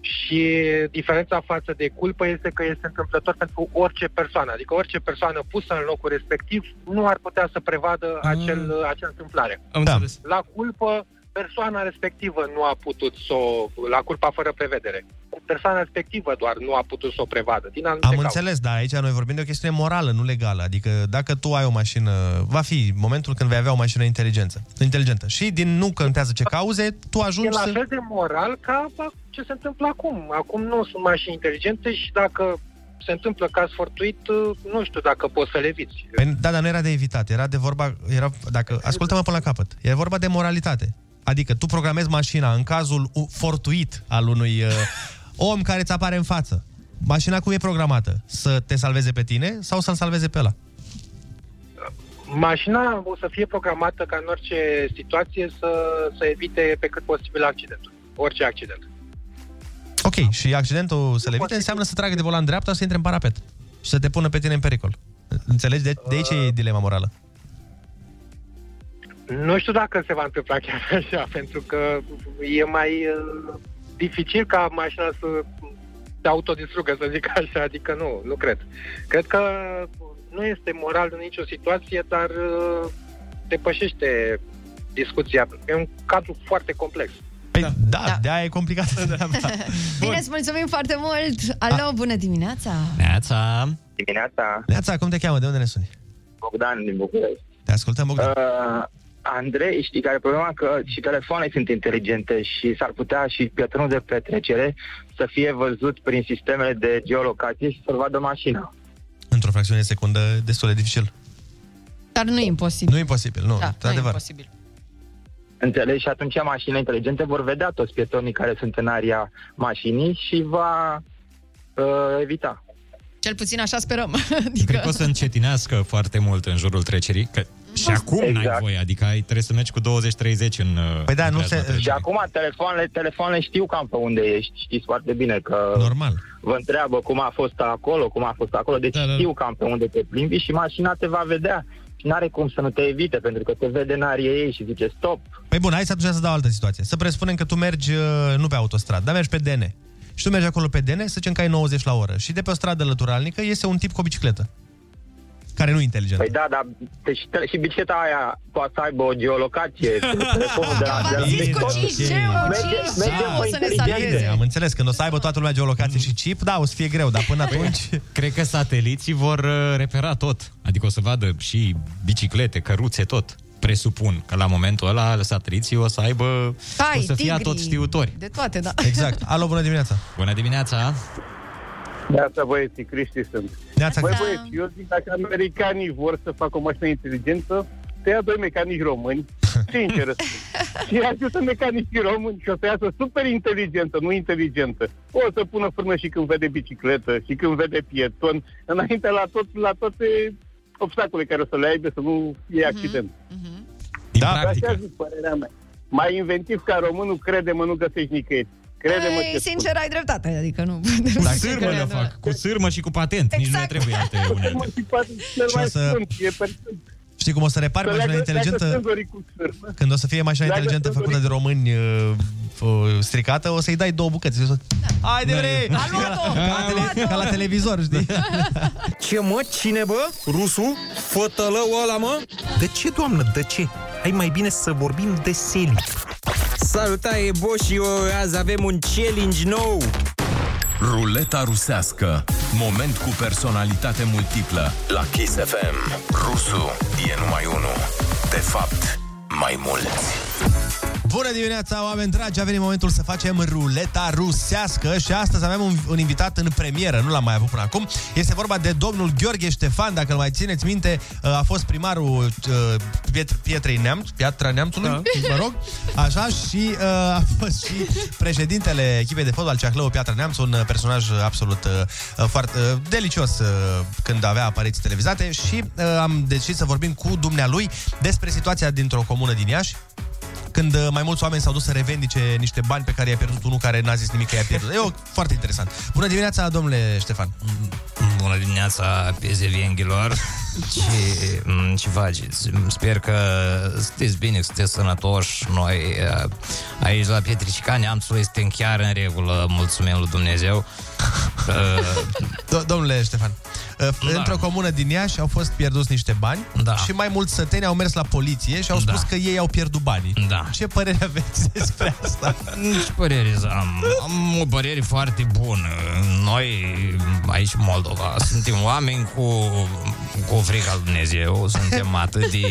și diferența față de culpă este că este întâmplător pentru orice persoană, adică orice persoană pusă în locul respectiv nu ar putea să prevadă acel, acea întâmplare. Am Da. înțeles. La culpă, persoana respectivă nu a putut să o... La culpa fără prevedere. Persoana respectivă doar nu a putut să o prevadă. Din anumite Am cauze. înțeles, dar aici noi vorbim de o chestiune morală, nu legală. Adică dacă tu ai o mașină, va fi momentul când vei avea o mașină inteligență, inteligentă. Și din nu contează ce cauze, tu E ajungi la să... fel de moral ca bă, ce se întâmplă acum. Acum nu sunt mașini inteligente și dacă se întâmplă caz fortuit, uh, nu știu dacă poți să le eviți. Păi, da, dar nu era de evitat, era de vorba, era, dacă, ascultă-mă până la capăt, era vorba de moralitate. Adică tu programezi mașina în cazul u- fortuit al unui uh, om care ți apare în față. Mașina cum e programată? Să te salveze pe tine sau să-l salveze pe ăla? Mașina o să fie programată ca în orice situație să, să evite pe cât posibil accidentul. Orice accident. Ok, și accidentul să le evite înseamnă să tragă de volan dreapta să intre în parapet și să te pună pe tine în pericol. Înțelegi? De, de aici e dilema morală. Nu știu dacă se va întâmpla chiar așa, pentru că e mai uh, dificil ca mașina să se autodistrugă, să zic așa, adică nu, nu cred. Cred că nu este moral în nicio situație, dar uh, depășește discuția. E un cadru foarte complex. Păi, da, da. de-aia e complicat. Bine, îți mulțumim foarte mult Alo, bună dimineața Neața! Dimineața, Neața, cum te cheamă? De unde ne suni? Bogdan din București. Te ascultăm, Bogdan. Uh, Andrei, știi care e problema? Că și telefoanele sunt inteligente și s-ar putea și pietronul de petrecere să fie văzut prin sistemele de geolocație și să-l vadă mașina. Într-o fracțiune de secundă destul de dificil. Dar nu e imposibil Nu e imposibil, nu, Da, da, nu e adevăr. imposibil Înțelegi? Și atunci mașinile inteligente vor vedea toți pietonii care sunt în area mașinii și va uh, evita. Cel puțin așa sperăm Cred că o să încetinească foarte mult în jurul trecerii, că și acum Exact. n-ai voie, adică ai, trebuie să mergi cu 20-30 în Păi da, nu în se... trecerii. Și acum telefoanele, telefoanele știu cam pe unde ești, știți foarte bine că Normal. vă întreabă cum a fost acolo, cum a fost acolo, deci Da, da, da. știu cam pe unde te plimbi și mașina te va vedea. Și n-are cum să nu te evite, pentru că te vede în arie ei și zice stop. Păi bun, hai să atunci să dau o altă situație. Să presupunem că tu mergi uh, nu pe autostradă, dar mergi pe DN. Și tu mergi acolo pe DN, să zicem că ai 90 la oră. Și de pe o stradă lăturalnică iese un tip cu o bicicletă. Care nu e inteligentă. Păi da, dar deci, tele- și bicicleta aia poate să aibă o geolocație. telefonul de la- de la- zis cu tot- 5G, merge- 5G merge o pe să ne inteligență. salveze. Am înțeles, când o să aibă toată lumea geolocație și chip, da, o să fie greu, dar până atunci... Cred că sateliții vor uh, repera tot. Adică o să vadă și biciclete, căruțe, tot. Presupun că la momentul ăla sateliții o să aibă... Hai, o să fie tigri, tot știutori. De toate, da Exact. Alo, bună dimineața! Bună dimineața! Neața, băieții, Cristi sunt. Neața, Băi, Da. băieți, eu zic, dacă americanii vor să facă o mașină inteligentă, să ia doi mecanici români, sincer spun. și ajută mecanici români și o să iasă super inteligentă, nu inteligentă. O să pună frână și când vede bicicletă, și când vede pieton, înainte la, tot, la toate obstacole care o să le aibă să nu fie accident. Din Da, practică. Așa zic părerea mea. Mai inventiv ca românul, crede-mă, nu găsești nicăieri. Crede-mă Ei, ce sincer, ai dreptate, adică nu... Cu sârmă le fac, cu sârmă și cu patent. Nici nu Exact. ne trebuie alte spun. unelte. Și poate cel Și o mai să- sunt, e perfect. Știi cum o să repari Să mașina leagă- leagă inteligentă? senzorii cu sârmă. Când o să fie mașina Leagă inteligentă senzorii făcută de români uh, uh, stricată, o să-i dai două bucăți. Haide, bre! A luat-o! Ca la, tele- ca la televizor, știi? Ce mă? Cine bă? Rusu? Fătălău ăla mă? De ce, doamnă, de ce? Hai mai bine să vorbim de seli. Salutare, Boșio! Azi avem un challenge nou! Ruleta rusească. Moment cu personalitate multiplă. La Kiss FM. Rusu e numai unul. De fapt, mai mulți. Bună dimineața, oameni dragi! A venit momentul să facem ruleta rusească și astăzi avem un, un invitat în premieră, nu l-am mai avut până acum. Este vorba de domnul Gheorghe Ștefan, dacă îl mai țineți minte, uh, a fost primarul uh, Piet- Pietrei Neamț, Piatra Neamțului, Da. mă rog, așa, și uh, a fost și președintele echipei de fotbal Ceahlău Piatra Neamț, un uh, personaj absolut uh, foarte uh, delicios uh, când avea apariții televizate și uh, am decis să vorbim cu dumnealui despre situația dintr-o comună din Iași, când uh, mai mulți oameni s-au dus să revendice niște bani pe care i-a pierdut unul care n-a zis nimic că i-a pierdut. E o, foarte interesant. Bună dimineața, domnule Ștefan. Bună dimineața, piezevienghilor! Ce, m, ce faceți? Sper că sunteți bine, că sunteți sănătoși. Noi uh, aici la Pietricica Neamțului suntem chiar în regulă, mulțumim lui Dumnezeu. Uh, Do- domnule Ștefan, uh, într-o comună din Iași au fost pierduți niște bani Da. și mai mulți săteni au mers la poliție și au spus Da. că ei au pierdut banii. Da. Ce părere aveți despre asta? Ce părere am? Am o părere foarte bună. Noi, aici în Moldova, suntem oameni cu, cu frica lui Dumnezeu, suntem atât de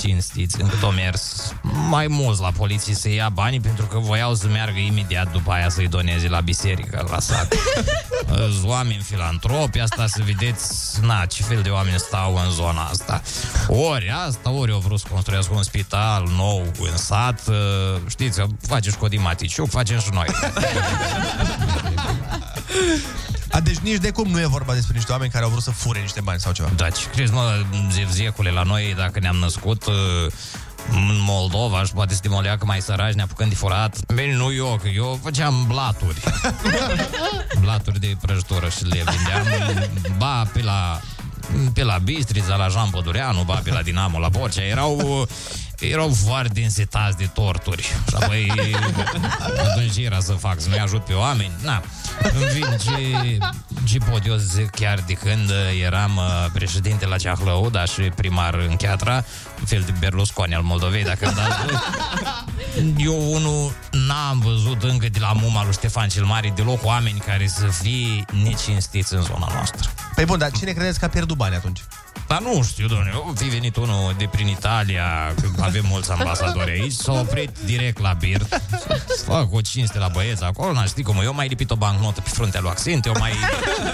cinstiți încât au mers mai mulți la poliție să ia banii pentru că voiau să meargă imediat după aia să-i doneze la biserică, la sat. Sunt oameni filantropi, asta să vedeți, na, ce fel de oameni stau în zona asta. Ori asta, ori au vrut să construiască un spital nou în sat, uh, știți, face Școdim Maticiuc, facem și noi. A, deci nici de cum nu e vorba despre niște oameni care au vrut să fure niște bani sau ceva. Da, ce crezi, mă, zevziecule, la noi, dacă ne-am născut uh, în Moldova și poate suntem o leacă mai săraci, ne apucăm de furat. Bine, nu eu, că eu făceam blaturi. blaturi de prăjitură și le vindeam. Ba, pe la pe la Bistrița, la Jean Pădureanu, ba pe la Dinamo, la Borcea, erau erau foarte însetați de torturi. Și apoi atunci ce era să fac? Să nu-i ajut pe oameni? Na, în fin, ce, ce pot eu să zic chiar de când eram uh, președinte la Ceahlău, dar și primar în Chiatra, un fel de Berlusconi al Moldovei, dacă îmi dați voi. Eu, unul, n-am văzut încă de la muma lui Ștefan cel Mare deloc oameni care să fie necinstiți în zona noastră. Păi bun, dar cine credeți că a pierdut bani atunci? Dar nu știu, domnule, o fi venit unul de prin Italia, că avem mulți ambasadori aici, s-a oprit direct la bir, să fac o cinste la băieți acolo, n știi cum, eu mai lipit o bancnotă pe fruntea lui Accent, eu mai,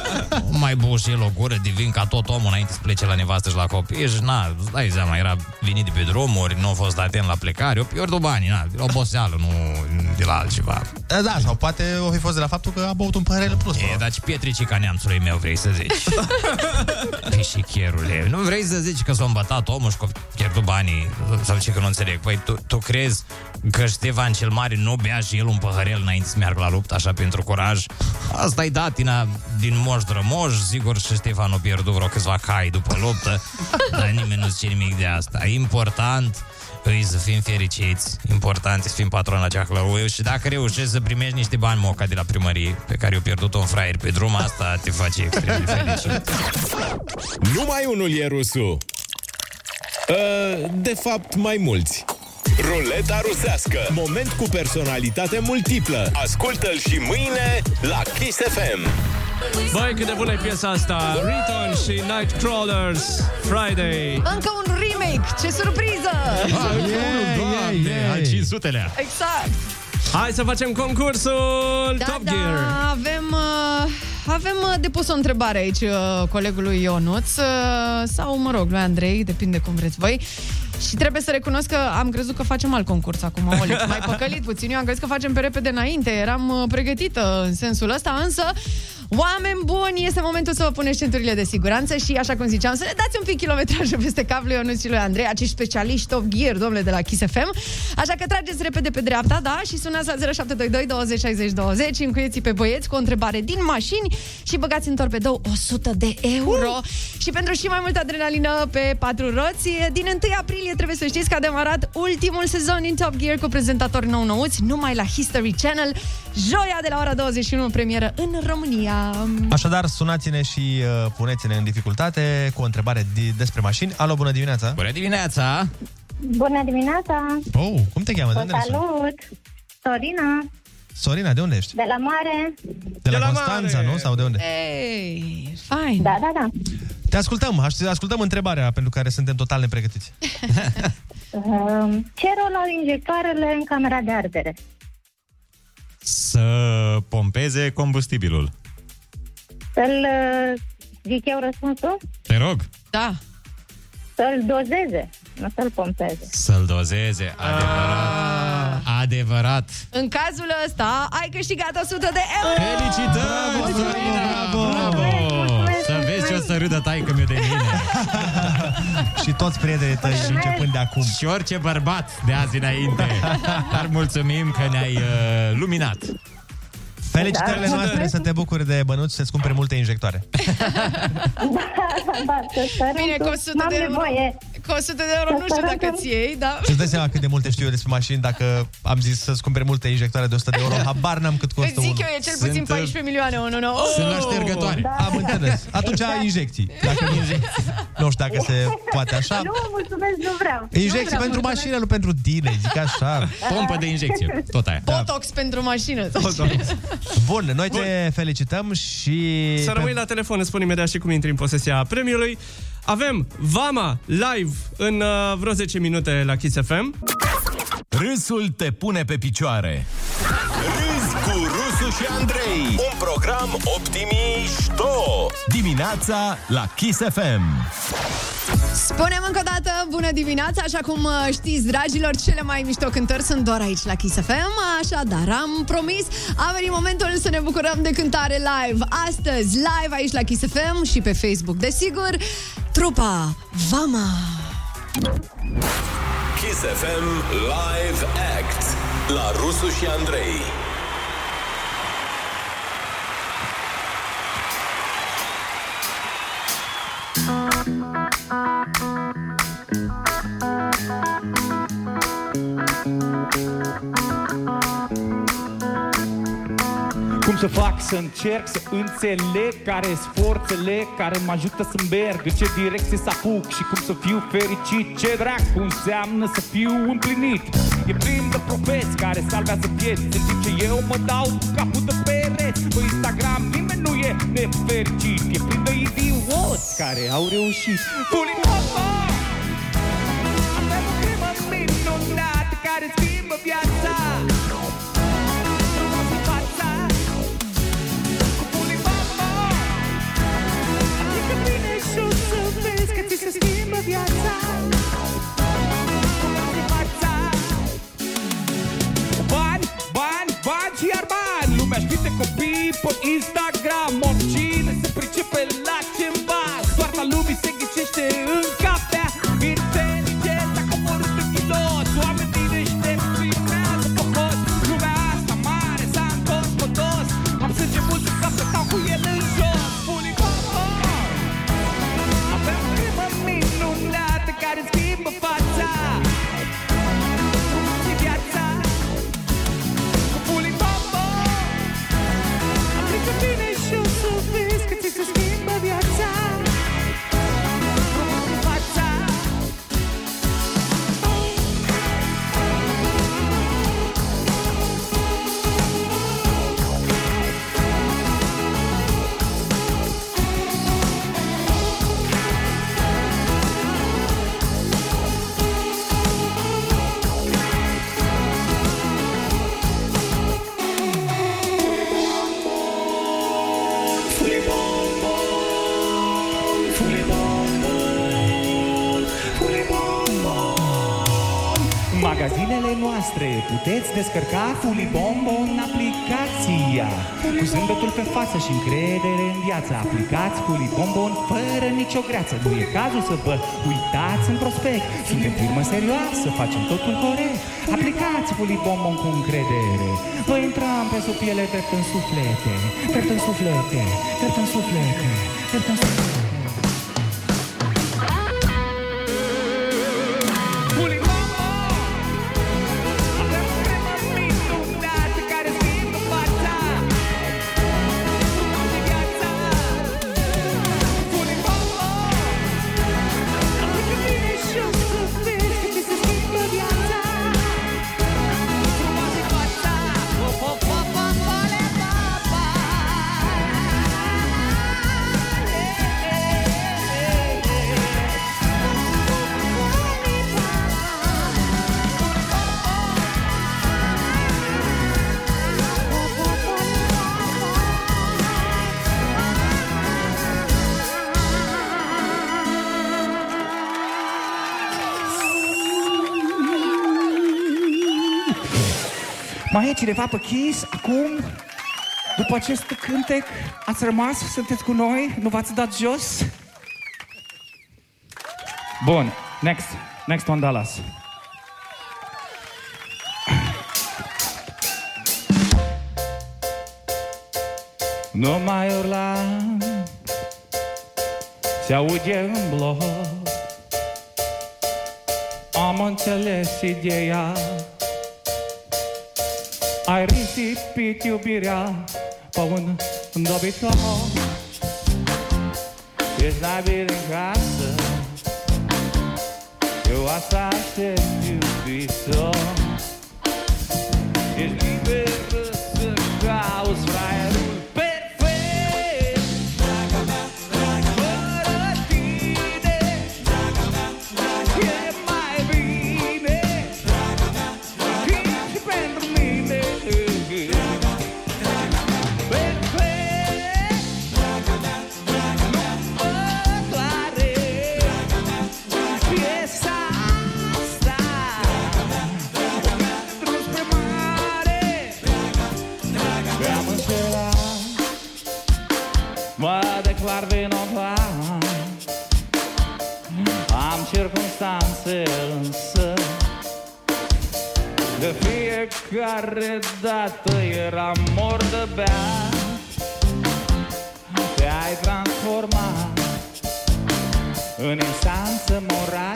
mai băut și el o gură de vin ca tot omul înainte să plece la nevastă și la copii și na, îți dai seama, era venit de pe drumuri, nu a fost atent la plecare, eu pierdut banii, na, de la oboseală, nu de la altceva. Da, da, sau poate o fi fost de la faptul că a băut un păhărel în plus. E, dar ce pietricica neamțului meu vrei să zici? Pișichierule, nu vrei să zici că s-a îmbătat omul și că a pierdut banii sau ce că nu înțeleg. Păi tu, tu crezi că Ștefan cel Mare nu bea și el un păhărel înainte să meargă la luptă, așa pentru curaj? Asta e datina din moș drămoș, sigur și Ștefan a pierdut vreo câțiva cai după luptă, dar nimeni nu zice nimic de asta. E important îi să fim fericiți, important e să fim patrona Ceahlău și dacă reușești să primești niște bani moca de la primărie pe care i-a pierdut un fraier pe drum, asta te face extrem de fericit. Numai unul e rusul. Uh, De fapt, mai mulți. Ruleta rusească. Moment cu personalitate multiplă. Ascultă-l și mâine la Kiss FM. Băi, cât de bună e piesa asta Return și Nightcrawlers Friday Încă un remake, ce surpriză! al 500-lea. Exact! Hai să facem concursul Da, Top da, Gear avem, uh, avem uh, depus o întrebare aici uh, colegului Ionuț uh, sau, mă rog, lui Andrei, depinde cum vreți voi. Și trebuie să recunosc că am crezut că facem alt concurs acum, Oli. Mai păcălit puțin. Eu am crezut că facem pe repede înainte. Eram uh, pregătită în sensul ăsta, însă Oameni buni, este momentul să vă puneți centurile de siguranță și, așa cum ziceam, să ne dați un pic kilometrajul peste capul Ionuț și lui Andrei, acești specialiști top gear, domnule, de la Kiss FM. Așa că trageți repede pe dreapta, da? Și sunați la 0722 20 60 20, încuieți pe băieți cu o întrebare din mașini și băgați în torpedou 100 de euro. Uh! Și pentru și mai multă adrenalină pe patru roți, din 1 aprilie trebuie să știți că a demarat ultimul sezon din Top Gear cu prezentatori nou-nouți, numai la History Channel, joia de la ora 21 premieră în România. Așadar, sunați-ne și uh, puneți-ne în dificultate cu o întrebare di- despre mașini. Alo, bună dimineața! Bună dimineața! Bună dimineața! Oh, cum te cheamă? De Vă unde ne suni? salut! Sorina, Sorina, de unde ești? de la Mare. De la, Constanța, nu? Sau de unde? Ei, fain! Da, da, da. Te ascultăm, aș- ascultăm întrebarea pentru care suntem total nepregătiți. Um, Ce rol au injectoarele în camera de ardere? Să pompeze combustibilul. Să-l uh, zic eu răspunsul? Te rog, Da. Să-l dozeze, nu să-l pompeze. să-l dozeze. Adevărat. Adevărat. În cazul ăsta, ai câștigat 100 de euro! Felicitări, Sorina! Bravo! Să vezi ce o să râdă taică meu de mine. și toți prietenii tăi începând de acum. Și orice bărbat de azi înainte. Dar mulțumim că ne-ai uh, luminat. Felicitările Da. noastre să te bucuri de bănuți să-ți cumpere multe injectoare. da, să sperăm Bine, că cu 100 n-am de euro. Nevoie. Cu 100 de euro nu știu dacă ți iei, da? Îți dai seama cât de multe știu eu despre mașini dacă am zis să-ți cumpere multe injectoare de 100 de euro. Habar n-am cât costă Îți zic unul. eu, e cel puțin 14 milioane, unul nou. Sunt la ștergătoare. Da. Am înțeles. Atunci ai injecții. Dacă nu, nu știu dacă se poate așa. Nu, mulțumesc, nu vreau. Nu Injecții vreau, pentru mulțumesc. mașină, nu pentru tine, zic așa. Pompă de injecție, tot aia. Botox pentru mașină. Bun, noi te felicităm și... Să rămâi la telefon, îți spun imediat și cum intri în posesia premiului. Avem Vama live în uh, vreo 10 minute la Kiss FM. Râsul te pune pe picioare. Râzi cu Rusu și Andrei. Un program optimișto. Dimineața la Kiss FM. Spunem încă o dată bună dimineața, așa cum uh, știți, dragilor, cele mai mișto cântări sunt doar aici la Kiss FM, așadar am promis, a venit momentul să ne bucurăm de cântare live. Astăzi, live aici la Kiss FM și pe Facebook, desigur, trupa Vama. Kiss FM Live Act la Rusu și Andrei. Cum să fac să încerc să înțeleg care sunt forțele care mă ajută să merg În ce direcție să apuc și cum să fiu fericit? Ce dracu înseamnă să fiu împlinit? E plin de profeți care salvează vieți În timp ce eu mă dau cu capul de pereți. Pe Instagram nimeni nu e nefericit E plin de idioți care au reușit Pulling Papa! Avem o crimă minunată care schimbă viața Instagram Oricine se pricepe la ceva Descărca Fulibombo în aplicația. Fulibombo. Cu zâmbetul pe față și încredere în viață Aplicați Fulibombo în fără nicio greață. Nu e cazul să vă uitați în prospect. Suntem firmă serioasă, facem totul corect. Aplicați Fulibombo cu încredere. Vă intrăm pe sub piele drept în suflete. Drept în suflete, drept în suflete. Drept în suflete. Mai e cineva pe Kiss acum? După acest cântec, ați rămas? Sunteți cu noi? Nu v-ați dat jos? Bun, next. Next one, Dallas. Nu mai urla Se aude în bloc Am înțeles ideea Ai risipit iubirea Păun îndobitor Ești la bine în casă Eu asta aștept iubitor odată eram mor de beat Te-ai transformat În instanță moral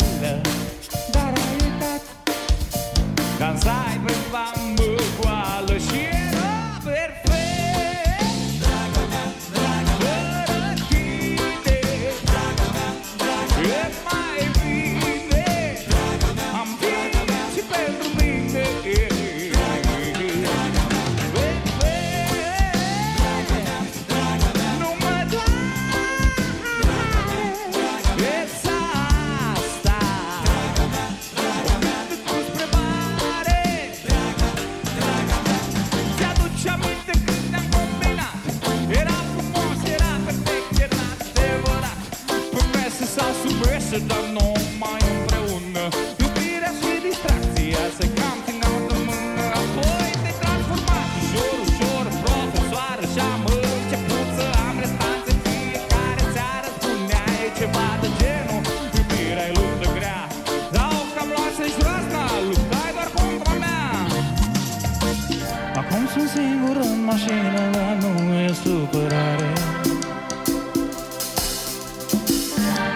mașină, dar nu e supărare.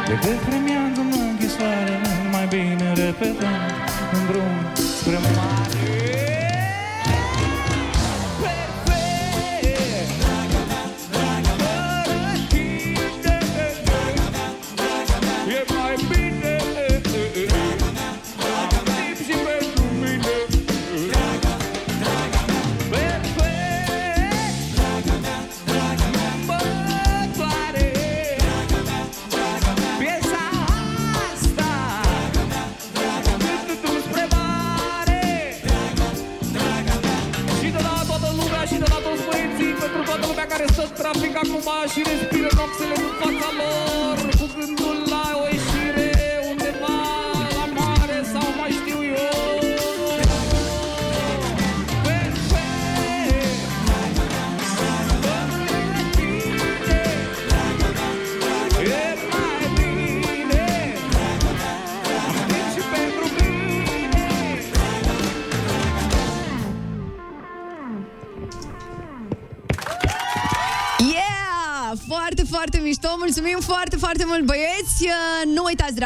Decât premiază mă închisoare, mai bine repetăm Îmbrun spre mare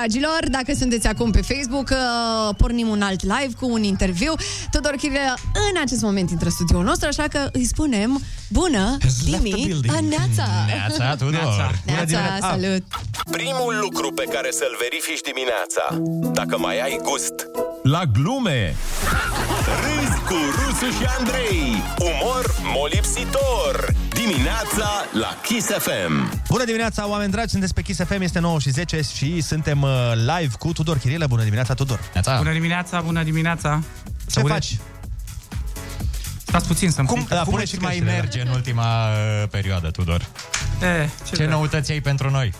dragilor, dacă sunteți acum pe Facebook, uh, pornim un alt live cu un interviu. Tudor Chirilă în acest moment intră în studioul nostru, așa că îi spunem bună, Dimi, Neața. Neața, Tudor. Neața, salut. Primul lucru pe care să-l verifici dimineața, dacă mai ai gust. La glume! Râzi cu Rusu și Andrei. Umor molipsitor. Dimineața la Kiss FM. Bună dimineața, oameni dragi, sunteți pe Kiss FM, este 9 și 10 și suntem uh, live cu Tudor Chirilă. Bună dimineața, Tudor! Bună dimineața, bună dimineața. Ce faci? Stați puțin să-mi Cum, pică. da, cum îți mai merge în ultima uh, perioadă, Tudor? E, ce Ce vrea? noutăți ai pentru noi?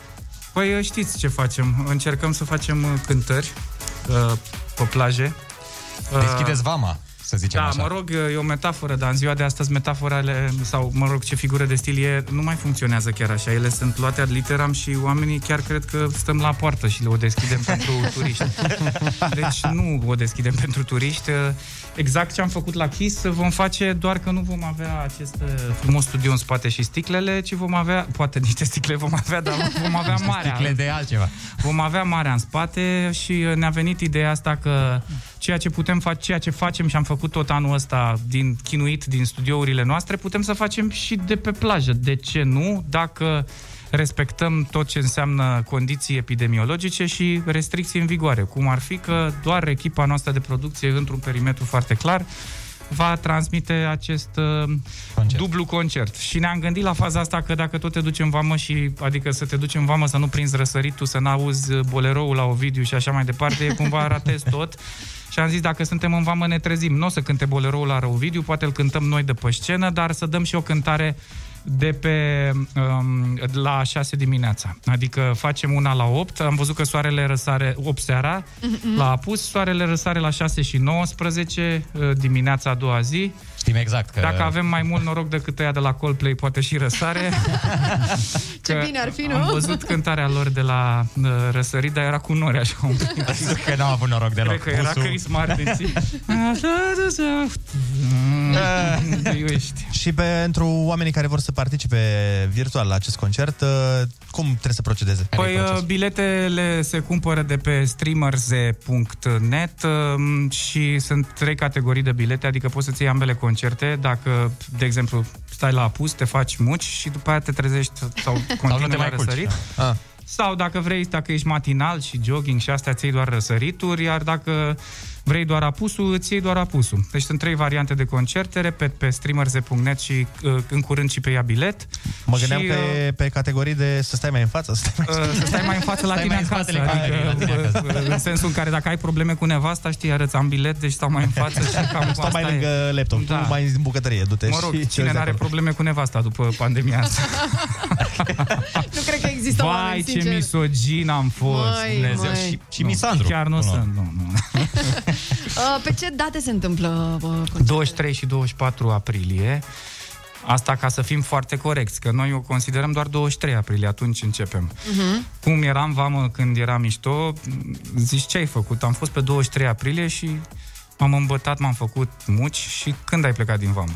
Păi știți ce facem. Încercăm să facem uh, cântări uh, pe plaje. Uh, Deschideți vama, să zicem da, așa. mă rog, e o metaforă, dar în ziua de astăzi metaforale, sau mă rog, ce figură de stil e, nu mai funcționează chiar așa. Ele sunt luate ad literam și oamenii chiar cred că stăm la poartă și le o deschidem pentru turiști. Deci nu o deschidem pentru turiști. Exact ce am făcut la Kiss vom face, doar că nu vom avea acest uh, frumos studio în spate și sticlele, ci vom avea, poate niște sticle vom avea, dar vom avea Niște marea. sticle de altceva. Vom avea marea în spate și uh, ne-a venit ideea asta că ceea ce putem face, ceea ce facem și am făcut tot anul ăsta din chinuit din studiourile noastre, putem să facem și de pe plajă. De ce nu? Dacă respectăm tot ce înseamnă condiții epidemiologice și restricții în vigoare, cum ar fi că doar echipa noastră de producție, într-un perimetru foarte clar, va transmite acest uh, concert. dublu concert. Și ne-am gândit la faza asta că dacă tot te duci în vamă și, adică să te duci în vamă să nu prinzi răsăritul, să n-auzi boleroul la Ovidiu și așa mai departe, e cumva ratezi tot. Și am zis, dacă suntem în vamă, ne trezim. Nu o să cânte boleroul la Ovidiu, poate îl cântăm noi de pe scenă, dar să dăm și o cântare de pe um, la 6 dimineața. Adică facem una la 8, am văzut că soarele răsare 8 seara, Mhm. la apus, soarele răsare la 6 și 19 uh, dimineața a doua zi. Știm exact că... Dacă avem mai mult noroc decât ăia de la Coldplay, poate și răsare. Ce Că bine ar fi, nu? Am văzut cântarea lor de la uh, răsărit, dar era cu nori așa un pic. că n-am avut noroc deloc. Cred că era Busul- Chris Martin. știi? Eu ești. Și pentru oamenii care vor să participe virtual la acest concert, uh, cum trebuie să procedeze? Păi uh, biletele se cumpără de pe streamerze.net um, și sunt trei categorii de bilete, adică poți să-ți iei ambele concerte, dacă, de exemplu, stai la apus, te faci muci și după aia te trezești sau continui te la mai culci. răsărit. Ah. Sau dacă vrei, dacă ești matinal și jogging și astea, ți iei doar răsărituri, iar dacă vrei doar apusul, îți iei doar apusul. Deci sunt trei variante de concerte, repet, pe streamerze.net și uh, în curând și pe ea bilet. Mă gândeam și, că e pe categorii de să stai mai în față, să stai mai, Uh, să stai mai în față la Stai tine mai în acasă. spatele camerei, la tine Adică, acasă. uh, în sensul în care dacă ai probleme cu nevasta, știi, arăți am bilet, deci stau mai în față și cam cu Stau asta mai e. lângă laptop, da. tu mai în bucătărie, du-te Mă rog, și cine nu are probleme cu nevasta după pandemia asta? Nu cred că există Vai, oameni, ce sincer. misogin am fost, Măi, Dumnezeu. măi. Și, și misandru. Chiar nu Până la sunt, nu, nu. Uh, pe ce date se întâmplă uh, concertul? 23 și 24 aprilie. Asta ca să fim foarte corecți, că noi o considerăm doar 23 aprilie, atunci începem. Mhm. Cum eram vamă când era mișto, zici ce ai făcut? Am fost pe 23 aprilie și m-am îmbătat, m-am făcut muci și când ai plecat din vamă?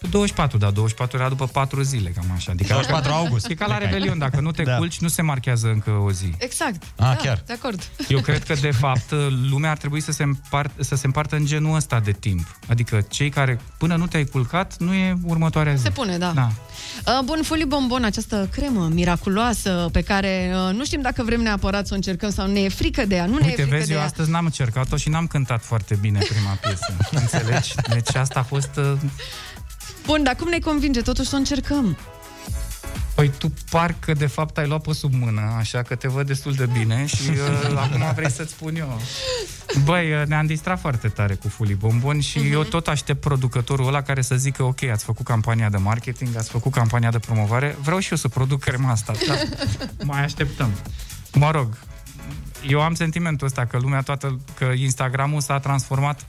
Pe 24, da, 24 era după 4 zile, cam așa. Adică 24 august. E ca la Plecai. Revelion, dacă nu te Da. culci, nu se marchează încă o zi. Exact. Ah, da, chiar. De acord. Eu cred că, de fapt, lumea ar trebui să se, împart, să se împartă în genul ăsta de timp. Adică cei care, până nu te-ai culcat, nu e următoarea zi. Se pune, da. Da. Uh, Bun, Fully Bombon, această cremă miraculoasă pe care uh, nu știm dacă vrem neapărat să o încercăm sau ne e frică de ea. Nu ne e Uite, frică vezi, de eu ea. astăzi n-am încercat-o și n-am cântat foarte bine prima piesă. Înțelegi? Deci asta a fost... Uh... Bun, dar cum ne convinge totuși să o încercăm? Păi tu parcă de fapt ai luat pe sub mână, așa că te văd destul de bine și uh, acum vrei să-ți spun eu. Băi, uh, ne-am distrat foarte tare cu Fully Bombon și Mhm. uh-huh. eu tot aștept producătorul ăla care să zică ok, ați făcut campania de marketing, ați făcut campania de promovare, vreau și eu să produc crema asta. Da? Mai așteptăm. Mă rog, eu am sentimentul ăsta că lumea toată, că Instagramul s-a transformat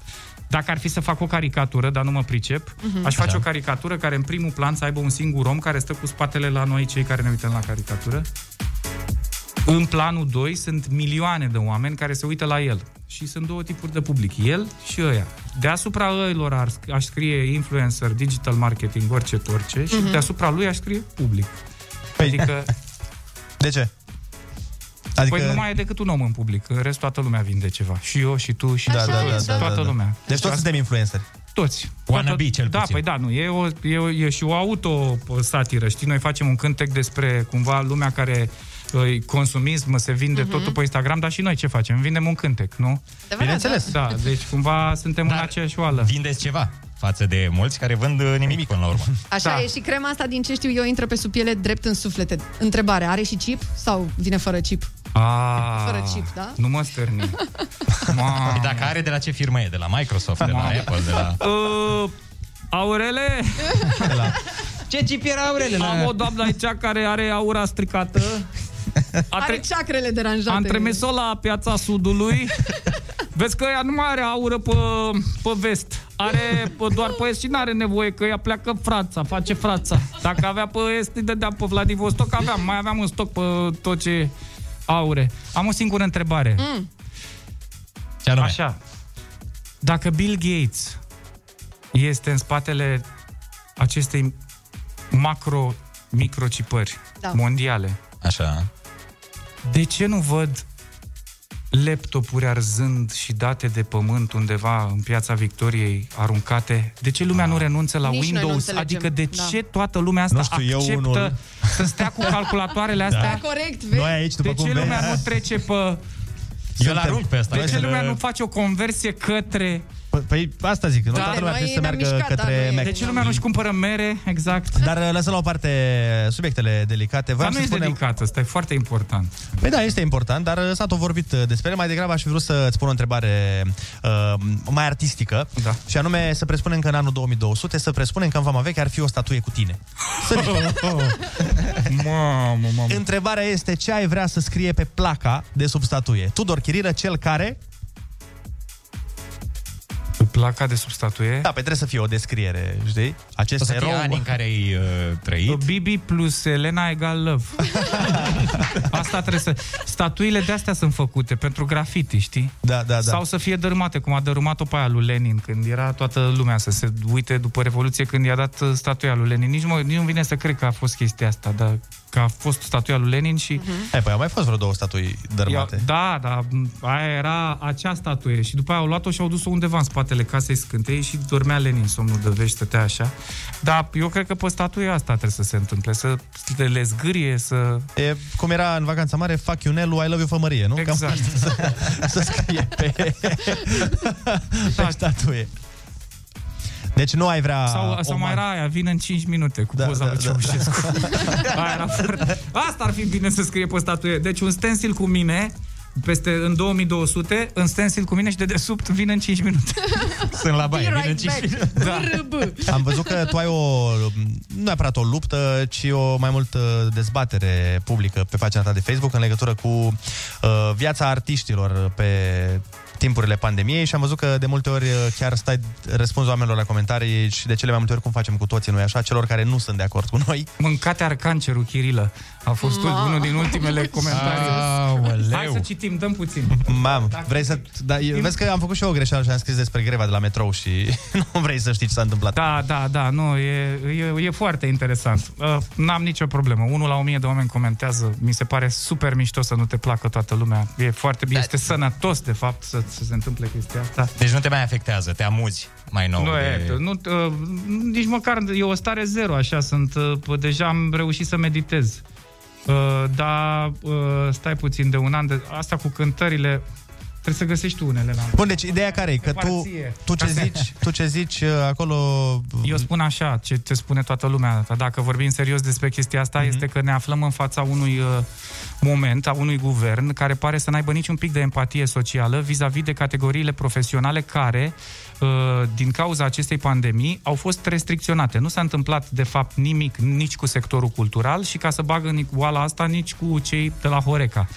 dacă ar fi să fac o caricatură, dar nu mă pricep, Mhm. aș face Așa. o caricatură care în primul plan să aibă un singur om care stă cu spatele la noi, cei care ne uităm la caricatură. În planul 2 sunt milioane de oameni care se uită la el. Și sunt două tipuri de public, el și ăia. Deasupra ăilor ar, aș scrie influencer, digital marketing, orice, orice, și Mhm. deasupra lui aș scrie public. Adică... De ce? Adică... Păi nu mai e decât un om în public, în rest toată lumea vinde ceva. Și eu, și tu, și Da, tu, da, da, toți, da, toată da, da. lumea. Deci toți suntem influenceri. Toți. Wannabe, Toată- cel Da, puțin. păi da, nu, e, o, e, o, e și o auto-satiră, știi? Noi facem un cântec despre cumva lumea care uh, consumism, se vinde Mhm. totul pe Instagram, dar și noi ce facem? Vindem un cântec, nu? Bineînțeles. Da, deci cumva suntem în aceeași oală. Vindeți ceva față de mulți care vând uh, nimic până la urmă. Așa Da. e și crema asta, din ce știu eu, intră pe sub piele drept în suflete. Întrebare, are și chip sau vine fără chip? A, Fără chip, da? Nu mă stârni. Păi Dacă are de la ce firmă e? De la Microsoft, de la Mamă. Apple, de la... Uh, Aurele? Ce chip era Aurele? Am o doamnă aici care are aura stricată. A Are ceacrele deranjate. Am trimis-o la piața Sudului. Vezi că ea nu mai are aură pe, pe vest. Are pe, doar pe est și n-are nevoie, că ea pleacă Franța, face Franța. Dacă avea pe est, îi dădeam pe Vladivostok, aveam, mai aveam în stoc pe tot ce aure. Am o singură întrebare. Mm. Ce anume? Așa. Dacă Bill Gates este în spatele acestei macro microcipări Da. mondiale, Așa. de ce nu văd laptopuri arzând și date de pământ undeva în piața Victoriei aruncate? De ce lumea nu renunță la Nici noi nu Windows? înțelegem. Adică de Da. ce toată lumea asta Nu știu, eu acceptă unul- să stea cu calculatoarele astea? Da, corect, vezi? Noi aici, după de cum ce vezi... lumea nu trece pe... Eu îl arunc pe ăsta. De ce Noi lumea să- nu face o conversie către... Păi, Păi asta zic, nu Da. toată lumea Noi trebuie să ne-am meargă mișcat, da, către noi- Mac. De ce lumea nu-și cumpără mere? Exact. Dar uh, lăsăm la o parte subiectele delicate. Dar Vreau nu să e spunem... delicat, ăsta e foarte important. Păi da, este important, dar uh, s-a tot vorbit uh, despre ele. Mai degrabă aș fi vrut să-ți spun o întrebare uh, mai artistică. Da. Și anume să presupunem că în anul 2200, să presupunem că în Vama Veche ar fi o statuie cu tine. Să Mamă, mamă. Întrebarea este ce ai vrea să scrie pe placa de sub statuie. Tudor Chirilă, cel care... Placa de sub statuie? Da, pe trebuie să fie o descriere, știi? Acest O să erou... fie ani în care ai uh, trăit. Bibi plus Elena egal love. Asta trebuie să... Statuile de astea sunt făcute pentru graffiti, știi? Da, da, da. Sau să fie dărâmate, cum a dărâmat-o pe aia lui Lenin, când era toată lumea să se uite după Revoluție, când i-a dat uh, statuia lui Lenin. Nici, mă, nici nu vine să cred că a fost chestia asta, dar că a fost statuia lui Lenin și... Mhm. Hai, păi au mai fost vreo două statui dărâmate. Ia, da, da, m, aia era acea statuie și după aia au luat-o și au dus-o undeva în spatele casei scântei și dormea Lenin, somnul de vești, stătea așa. Dar eu cred că pe statuia asta trebuie să se întâmple, să le zgârie, să... E cum era în vacanța mare, fuck you Nelu, I love you fămărie, nu? Exact. Cam asta să, să scrie pe, pe statuie. Deci nu ai vrea... Sau, sau o mai man- era aia, vin în 5 minute cu Da, poza da, lui da, Ceaușescu. Aia era foarte... Asta ar fi bine să scrie pe statuie. Deci un stencil cu mine, peste în 2200, în stencil cu mine și de desubt vin în 5 minute. Sunt la baie, Be vin în right 5 back. minute. Da. Am văzut că tu ai o, nu neapărat o luptă, ci o mai mult uh, dezbatere publică pe pagina ta de Facebook în legătură cu uh, viața artiștilor pe timpurile pandemiei și am văzut că de multe ori uh, chiar stai răspunzi oamenilor la comentarii și de cele mai multe ori cum facem cu toții noi așa, celor care nu sunt de acord cu noi. Mâncate ar cancerul, Chirilă. A fost Ma. unul din ultimele comentarii. Aoleu. Hai să citim, dăm puțin. Mam, vrei să... Da, eu, vezi că am făcut și eu o greșeală și am scris despre greva de la metrou și nu vrei să știi ce s-a întâmplat. Da, da, da, nu, e, e, e foarte interesant. Uh, n-am nicio problemă. Unul la o mie de oameni comentează. Mi se pare super mișto să nu te placă toată lumea. E foarte bine, este sănătos, de fapt, să, să se întâmple chestia asta. Deci nu te mai afectează, te amuzi mai nou. Nu, de... e, nu, uh, nici măcar e o stare zero, așa, sunt, uh, deja am reușit să meditez. Uh, dar uh, stai puțin de un an, de, asta cu cântările, trebuie să găsești tu unele la Bun, deci ideea care e? Că tu, Parție. tu, ce Ca să- zici, tu ce zici uh, acolo... Eu spun așa, ce te spune toată lumea, dacă vorbim serios despre chestia asta, Mhm. mm-hmm. este că ne aflăm în fața unui uh, moment, a unui guvern care pare să n-aibă niciun pic de empatie socială vis-a-vis de categoriile profesionale care, uh, din cauza acestei pandemii, au fost restricționate. Nu s-a întâmplat, de fapt, nimic nici cu sectorul cultural și ca să bagă în oala asta nici cu cei de la Horeca.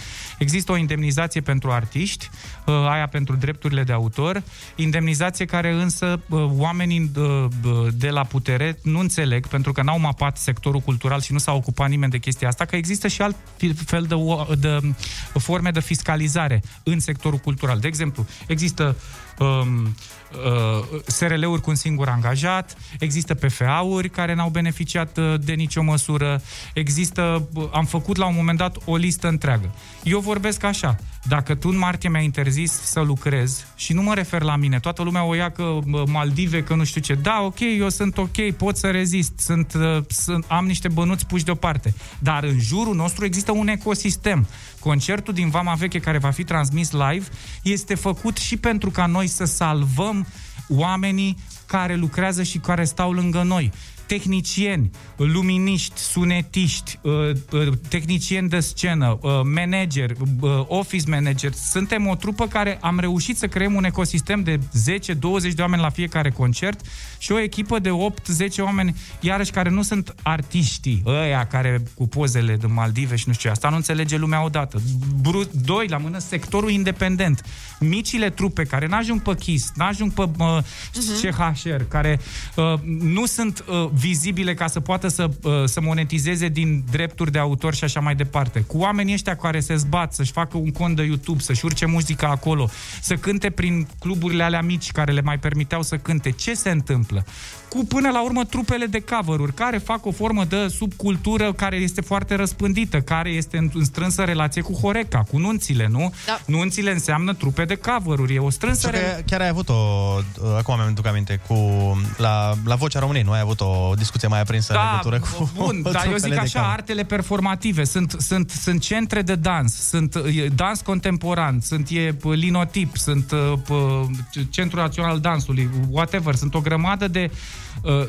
Există o indemnizație pentru artiști, uh, aia pentru drepturile de autor, indemnizație care însă uh, oamenii uh, de la putere nu înțeleg, pentru că n-au mapat sectorul cultural și nu s-a ocupat nimeni de chestia asta, că există și alt fel de, o- de forme de fiscalizare în sectorul cultural. De exemplu, există um, uh, SRL-uri cu un singur angajat, există PFA-uri care n-au beneficiat uh, de nicio măsură, există, uh, am făcut la un moment dat o listă întreagă. Eu vorbesc așa, dacă tu în martie mi-ai interzis să lucrez și nu mă refer la mine, toată lumea o ia că bă, Maldive, că nu știu ce, da, ok, eu sunt ok, pot să rezist, sunt, uh, sunt, am niște bănuți puși deoparte, dar în jurul nostru există un ecosistem. Concertul din Vama Veche care va fi transmis live este făcut și pentru ca noi să salvăm oamenii care lucrează și care stau lângă noi tehnicieni, luminiști, sunetiști, uh, uh, tehnicieni de scenă, uh, manager, office manager. Suntem o trupă care am reușit să creăm un ecosistem de 10-20 de oameni la fiecare concert și o echipă de 8-10 oameni, iarăși care nu sunt artiștii, ăia care cu pozele de Maldive și nu știu ce. Asta nu înțelege lumea odată. Bru- doi, la mână, sectorul independent. Micile trupe care n-ajung pe Kiss, n-ajung pe uh, CHR, care uh, nu sunt uh, vizibile ca să poată să, uh, să monetizeze din drepturi de autor și așa mai departe. Cu oamenii ăștia care se zbat să-și facă un cont de YouTube, să-și urce muzica acolo, să cânte prin cluburile alea mici care le mai permiteau să cânte. Ce se întâmplă? Cu până la urmă trupele de cover care fac o formă de subcultură care este foarte răspândită, care este în, în strânsă relație cu Horeca, cu nunțile, nu? Da. Nunțile înseamnă trupe de cover e o strânsă Știu re- că chiar ai avut o, acum mi-am duc aminte, cu, la, la Vocea României, nu ai avut o discuție mai aprinsă în Da, legătură cu bun, dar eu trupele zic de așa, cover. artele performative, sunt, sunt, sunt centre de dans, sunt e, dans contemporan, sunt e, p- linotip, sunt uh, p- Centrul Național al Dansului, whatever, sunt o grămadă de uh,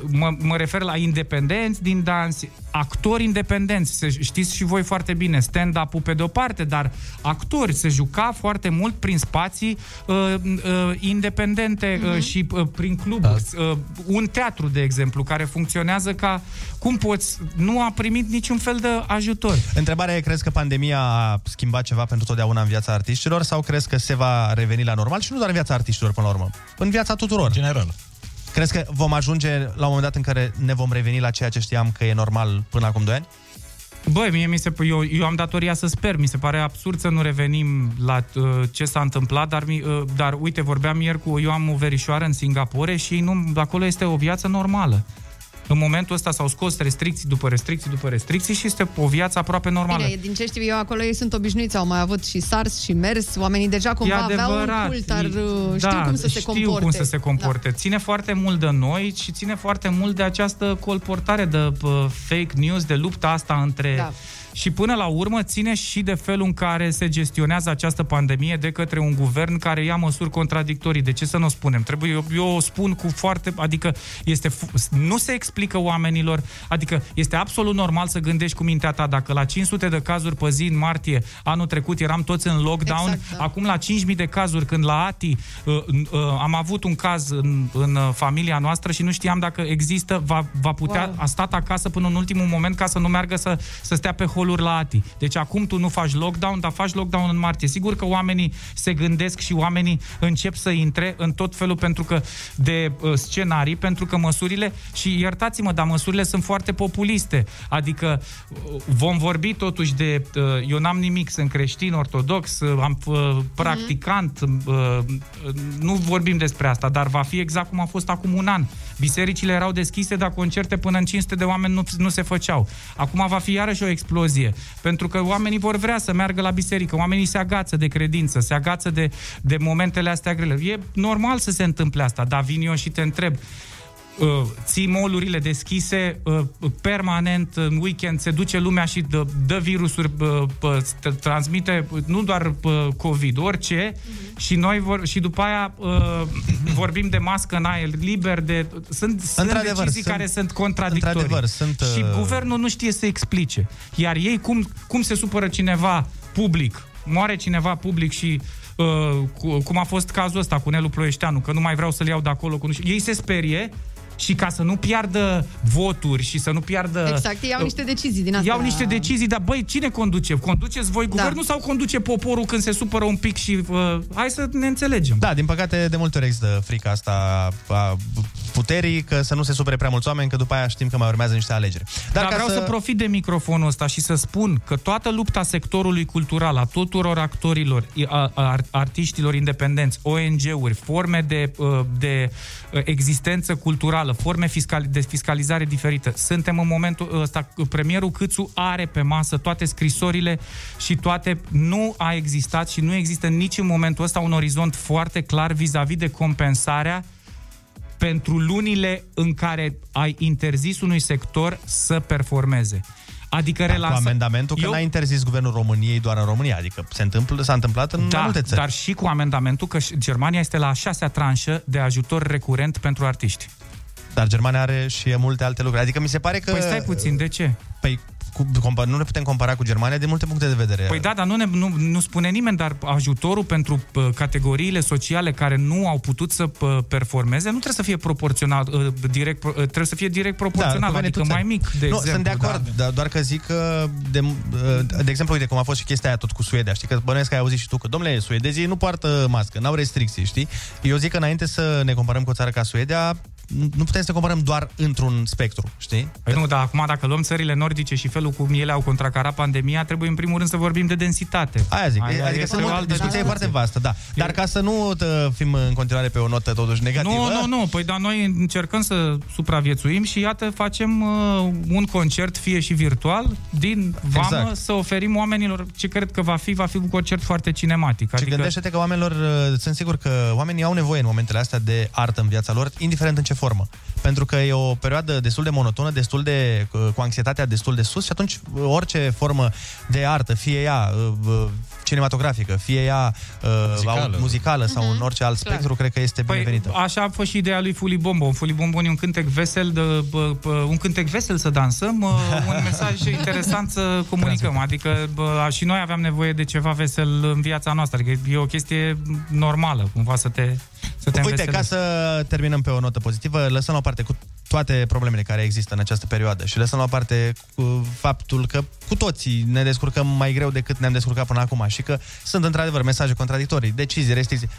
mă, mă refer la independenți din dans, actori independenți, se, știți și voi foarte bine, stand-up-ul pe de-o parte, dar actori se juca foarte mult prin spații uh, uh, independente Mhm. uh, și uh, prin cluburi. Uh, un teatru, de exemplu, care funcționează ca... Cum poți? Nu a primit niciun fel de ajutor. Întrebarea e, crezi că pandemia a schimbat ceva pentru totdeauna în viața artiștilor sau crezi că se va reveni la normal și nu doar în viața artiștilor până la urmă, în viața tuturor? General. Crezi că vom ajunge la un moment dat în care ne vom reveni la ceea ce știam că e normal până acum 2 ani? Băi, mie mi se, eu, eu am datoria să sper. Mi se pare absurd să nu revenim la uh, ce s-a întâmplat, dar, mi- uh, dar uite, vorbeam ieri cu... Eu am o verișoară în Singapore și nu, acolo este o viață normală. În momentul ăsta s-au scos restricții după restricții după restricții și este o viață aproape normală. Bine, din ce știu eu, acolo ei sunt obișnuiți, au mai avut și SARS și MERS, oamenii deja cumva E aveau un adevărat. cult, dar E- uh, știu cum să se știu comporte. cum să se comporte. Da. Ține foarte mult de noi și ține foarte mult de această colportare de uh, fake news, de lupta asta între... Da. Și până la urmă ține și de felul în care se gestionează această pandemie de către un guvern care ia măsuri contradictorii. De ce să nu o spunem? Trebuie, eu, eu o spun cu foarte... Adică este, fu- nu se explică oamenilor, adică este absolut normal să gândești cu mintea ta. Dacă la 500 de cazuri pe zi în martie anul trecut eram toți în lockdown, Exact, da. acum la 5.000 de cazuri când la ATI uh, uh, am avut un caz în, în uh, familia noastră și nu știam dacă există, va, va putea, Wow. a stat acasă până în ultimul moment ca să nu meargă să, să stea pe holuri la ATI. Deci acum tu nu faci lockdown, dar faci lockdown în martie. Sigur că oamenii se gândesc și oamenii încep să intre în tot felul pentru că de uh, scenarii, pentru că măsurile, și iertați-mă, dar măsurile sunt foarte populiste. Adică uh, vom vorbi totuși de, uh, eu n-am nimic, sunt creștin, ortodox, uh, am uh, practicant, uh, uh, nu vorbim despre asta, dar va fi exact cum a fost acum un an. Bisericile erau deschise, dar concerte până în 500 de oameni nu, nu se făceau. Acum va fi iarăși o explozie, pentru că oamenii vor vrea să meargă la biserică, oamenii se agață de credință, se agață de, de momentele astea grele. E normal să se întâmple asta, dar vin eu și te întreb, uh, ții molurile deschise uh, permanent în weekend, se duce lumea și dă, dă virusuri, uh, uh, st- transmite uh, nu doar uh, COVID, orice, și noi vor, și după aia uh, vorbim de mască în aer liber, de, sunt, sunt Într-adevăr, decizii sunt- care sunt contradictorii. într-adevăr, sunt, Și uh, guvernul nu știe să explice. Iar ei, cum, cum se supără cineva public, moare cineva public și uh, cu, cum a fost cazul ăsta cu Nelu Ploieșteanu, că nu mai vreau să-l iau de acolo. Cu nu știu. Ei se sperie și ca să nu piardă voturi și să nu piardă... Exact, ei iau niște decizii din astea. Iau niște decizii, dar băi, cine conduce? Conduceți voi guvernul sau conduce poporul când se supără un pic și uh, hai să ne înțelegem. Da, din păcate, de multe ori există frica asta a puterii, că să nu se supere prea mulți oameni, că după aia știm că mai urmează niște alegeri. Dar, ca vreau să... să profit de microfonul ăsta și să spun că toată lupta sectorului cultural, a tuturor actorilor, a, a, artiștilor independenți, ONG-uri, forme de, uh, de uh, existență culturală, forme fiscal, de fiscalizare diferită, suntem în momentul ăsta, premierul Câțu are pe masă toate scrisorile și toate, nu a existat și nu există nici în momentul ăsta un orizont foarte clar vis-a-vis de compensarea pentru lunile în care ai interzis unui sector să performeze. Adică Da, relaxa... Cu amendamentul că Eu- n-a interzis guvernul României doar în România, adică se întâmplă, s-a întâmplat în mai da, multe țări. dar și cu amendamentul că și- Germania este la a șasea tranșă de ajutor recurent pentru artiști. Dar Germania are și multe alte lucruri. Adică mi se pare că... Păi stai puțin, de ce? Păi cu, compa- nu ne putem compara cu Germania din multe puncte de vedere. Păi da, dar nu, ne, nu, nu spune nimeni, dar ajutorul pentru uh, categoriile sociale care nu au putut să uh, performeze nu trebuie să fie proporțional, uh, direct, pro- uh, trebuie să fie direct proporțional, cu adică venitul mai țării. mic, de nu, exemplu. sunt de acord, Da. dar doar că zic că, de, de exemplu, uite cum a fost și chestia aia tot cu Suedia, știi, că bănuiesc că ai auzit și tu, că, domnule, suedezii nu poartă mască, n-au restricții, știi? Eu zic că înainte să ne comparăm cu o țară ca Suedia, nu putem să ne comparăm doar într-un spectru, știi? Păi nu, dar acum dacă luăm țările nordice și felul cum ele au contracarat pandemia, trebuie în primul rând să vorbim de densitate. Aia zic, Aia adică este sunt o multe, altă discuția e foarte vastă, da. Dar ca să nu tă, fim în continuare pe o notă totuși negativă... Nu, nu, nu, păi dar noi încercăm să supraviețuim și iată facem uh, un concert, fie și virtual, din vamă, Exact. să oferim oamenilor ce cred că va fi, va fi un concert foarte cinematic. Și adică... gândește-te că oamenilor, uh, sunt sigur că oamenii au nevoie în momentele astea de artă în viața lor, indiferent în ce formă. Pentru că e o perioadă destul de monotonă, destul de, uh, cu anxietatea destul de sus și atunci uh, orice formă de artă, fie ea uh, uh, cinematografică, fie ea uh, Muzicală. muzicală, muzicală sau în orice alt Clar. spectru, cred că este Păi, binevenită. așa a fost și ideea lui Fuli Bombo. Un Fuli Bombo e un cântec vesel, de, bă, bă, un cântec vesel să dansăm, uh, un mesaj interesant să comunicăm. Adică bă, și noi aveam nevoie de ceva vesel în viața noastră. Adică e o chestie normală, cumva să te, să te Uite, ca înveselești. să terminăm pe o notă pozitivă, lăsăm la o parte cu toate problemele care există în această perioadă și lăsăm la o parte cu faptul că cu toții ne descurcăm mai greu decât ne-am descurcat până acum și că sunt într-adevăr mesaje contradictorii, decizii, restricții.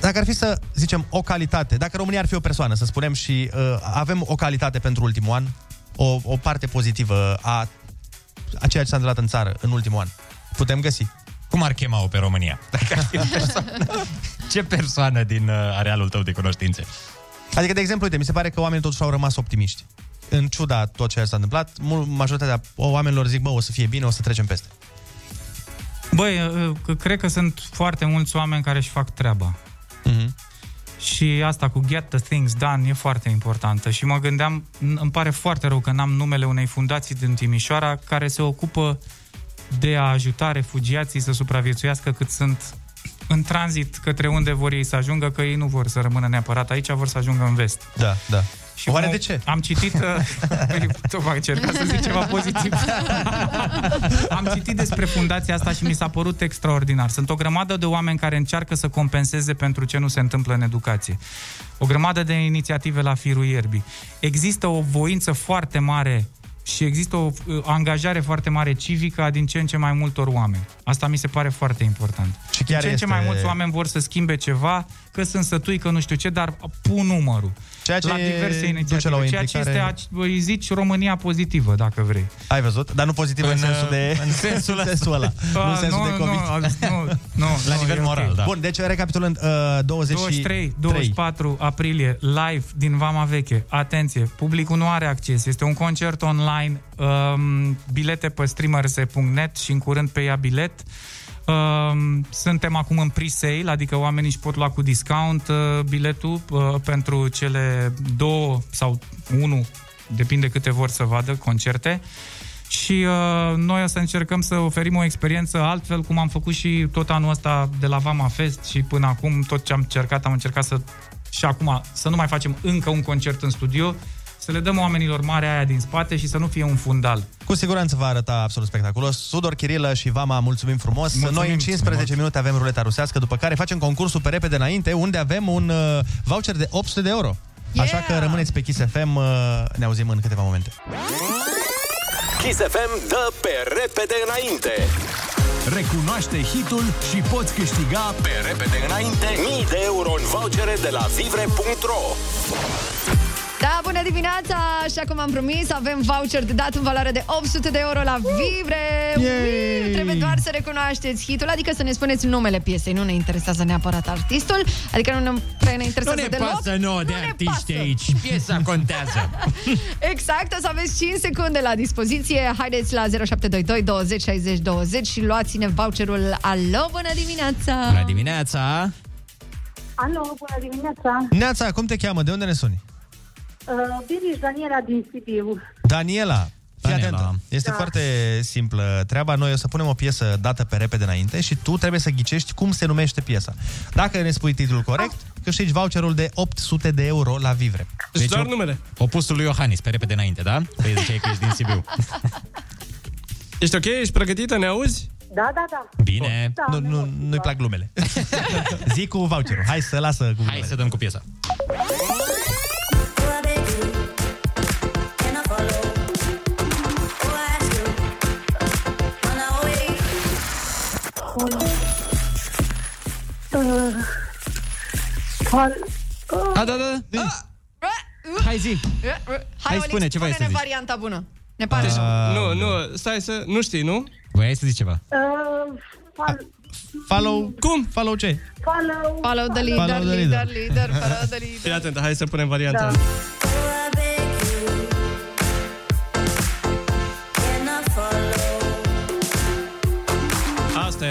Dacă ar fi să zicem o calitate, dacă România ar fi o persoană, să spunem, și uh, avem o calitate pentru ultimul an, o, o parte pozitivă a, a ceea ce s-a întâmplat în țară în ultimul an, putem găsi. Cum ar chema-o pe România? Dacă ar fi o persoană. Ce persoană din uh, arealul tău de cunoștințe? Adică, de exemplu, uite, mi se pare că oamenii totuși au rămas optimiști. În ciuda tot ceea ce s-a întâmplat, mul- majoritatea oamenilor zic, bă, o să fie bine, o să trecem peste. Băi, uh, că cred că sunt foarte mulți oameni care își fac treaba. Mm-hmm. Și asta cu get the things done e foarte importantă. Și mă gândeam, n- îmi pare foarte rău că n-am numele unei fundații din Timișoara care se ocupă de a ajuta refugiații să supraviețuiască cât sunt în tranzit către unde vor ei să ajungă, că ei nu vor să rămână neapărat aici, vor să ajungă în vest. Da, da. Și Oare mă- de ce? Am citit... uh, Tot va încerca să zic ceva pozitiv. am citit despre fundația asta și mi s-a părut extraordinar. Sunt o grămadă de oameni care încearcă să compenseze pentru ce nu se întâmplă în educație. O grămadă de inițiative la firul ierbii. Există o voință foarte mare și există o uh, angajare foarte mare civică a din ce în ce mai multor oameni. Asta mi se pare foarte important. Și chiar din ce în ce este- mai mulți oameni vor să schimbe ceva, că sunt sătui, că nu știu ce, dar pun numărul. Ceea ce la diverse duce inițiative. la o ceea ce este, implicare- a- îi zici România pozitivă, dacă vrei. Ai văzut? Dar nu pozitiv în, în În, sensul de... în sensul în sensul ăla. A, nu în sensul nu, de COVID. nu, nu, nu, La nu, nivel e ok. moral, da. Bun, deci recapitulând, uh, 20 23, 24 aprilie, live din Vama Veche. Atenție, publicul nu are acces. Este un concert online, um, bilete pe streamers.net și în curând pe ea bilet. Um, suntem acum în pre-sale, adică oamenii își pot lua cu discount uh, biletul uh, pentru cele două sau unu, depinde câte vor să vadă concerte. Și uh, noi o să încercăm să oferim o experiență altfel, cum am făcut și tot anul ăsta de la Vama Fest și până acum tot ce am încercat, am încercat să și acum să nu mai facem încă un concert în studio, să le dăm oamenilor marea aia din spate și să nu fie un fundal. Cu siguranță va arăta absolut spectaculos. Sudor Chirilă și Vama, mulțumim frumos. Mulțumim Noi în 15 frumos. minute avem ruleta rusească, după care facem concursul pe repede înainte, unde avem un uh, voucher de 800 de euro. Așa că rămâneți pe Kiss FM, uh, ne auzim în câteva momente. Kiss FM dă pe repede înainte. Recunoaște hitul și poți câștiga pe repede înainte mii de euro în vouchere de la vivre.ro Da, bună dimineața! Așa cum am promis, avem voucher de dat în valoare de 800 de euro la Vivre! Ui, trebuie doar să recunoașteți hitul, adică să ne spuneți numele piesei. Nu ne interesează neapărat artistul, adică nu ne, prea ne interesează Nu ne deloc. pasă nouă de Nu ne artiști pasă. aici. Piesa contează. Exact, o să aveți 5 secunde la dispoziție. Haideți la 0722 20 60 20 și luați-ne voucherul. Alo, bună dimineața! Bună dimineața! Alo, bună dimineața! Neața, cum te cheamă? De unde ne suni? Uh, Bine, Daniela din Sibiu. Daniela. Fii Daniela. atentă. Este Da. foarte simplă treaba. Noi o să punem o piesă dată pe repede înainte și tu trebuie să ghicești cum se numește piesa. Dacă ne spui titlul corect, câștigi voucherul de 800 de euro la Vivre. Deci doar op- numele. Opusul lui Iohannis, pe repede înainte, da? Păi ziceai că ești din Sibiu. Ești ok? Ești pregătită? Ne auzi? Da, da, da. Bine. Da, Nu, nu, nu-i plac glumele. Zi cu voucherul. Hai să lasă cu Hai să dăm cu piesa. Uh, fal... A, da, da, da. Hai zi. Hai, Hai, Olix, spune, ce vrei să spune-ne zici? varianta bună. Ne pare Deci, rău. nu, nu, stai să... Nu știi, nu? Voiai să zici ceva? Uh, fal... Follow... Cum? Follow ce? Follow... Follow the leader, Follow the leader, leader. leader, follow the leader. Fii atent, hai să punem varianta. Da.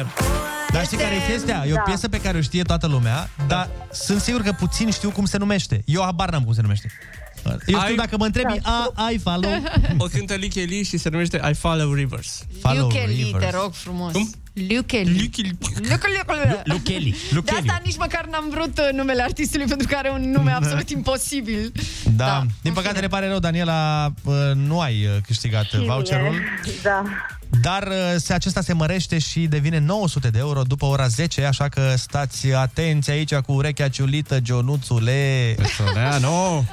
Asta era. Dar știi care e chestia? E o Da. piesă pe care o știe toată lumea, dar sunt sigur că puțin știu cum se numește. Eu habar n-am cum se numește. Eu știu Ai- dacă mă întrebi, a, ai follow? O cântă Lee Kelly și se numește I Follow Rivers. Follow Liu Kelly, Rivers. te rog frumos. Cum? Liu Kelly. Liu Kelly. Lu Kelly. Lu De Kelly. asta nici măcar n-am vrut uh, numele artistului pentru că are un nume absolut imposibil. Da. Da, Din în păcate fine. ne pare rău, Daniela, uh, nu ai uh, câștigat Și voucherul. mie. Da. Dar uh, se, acesta se mărește și devine 900 de euro după ora 10, așa că stați atenți aici cu urechea ciulită, Gionuțule. Soleanu.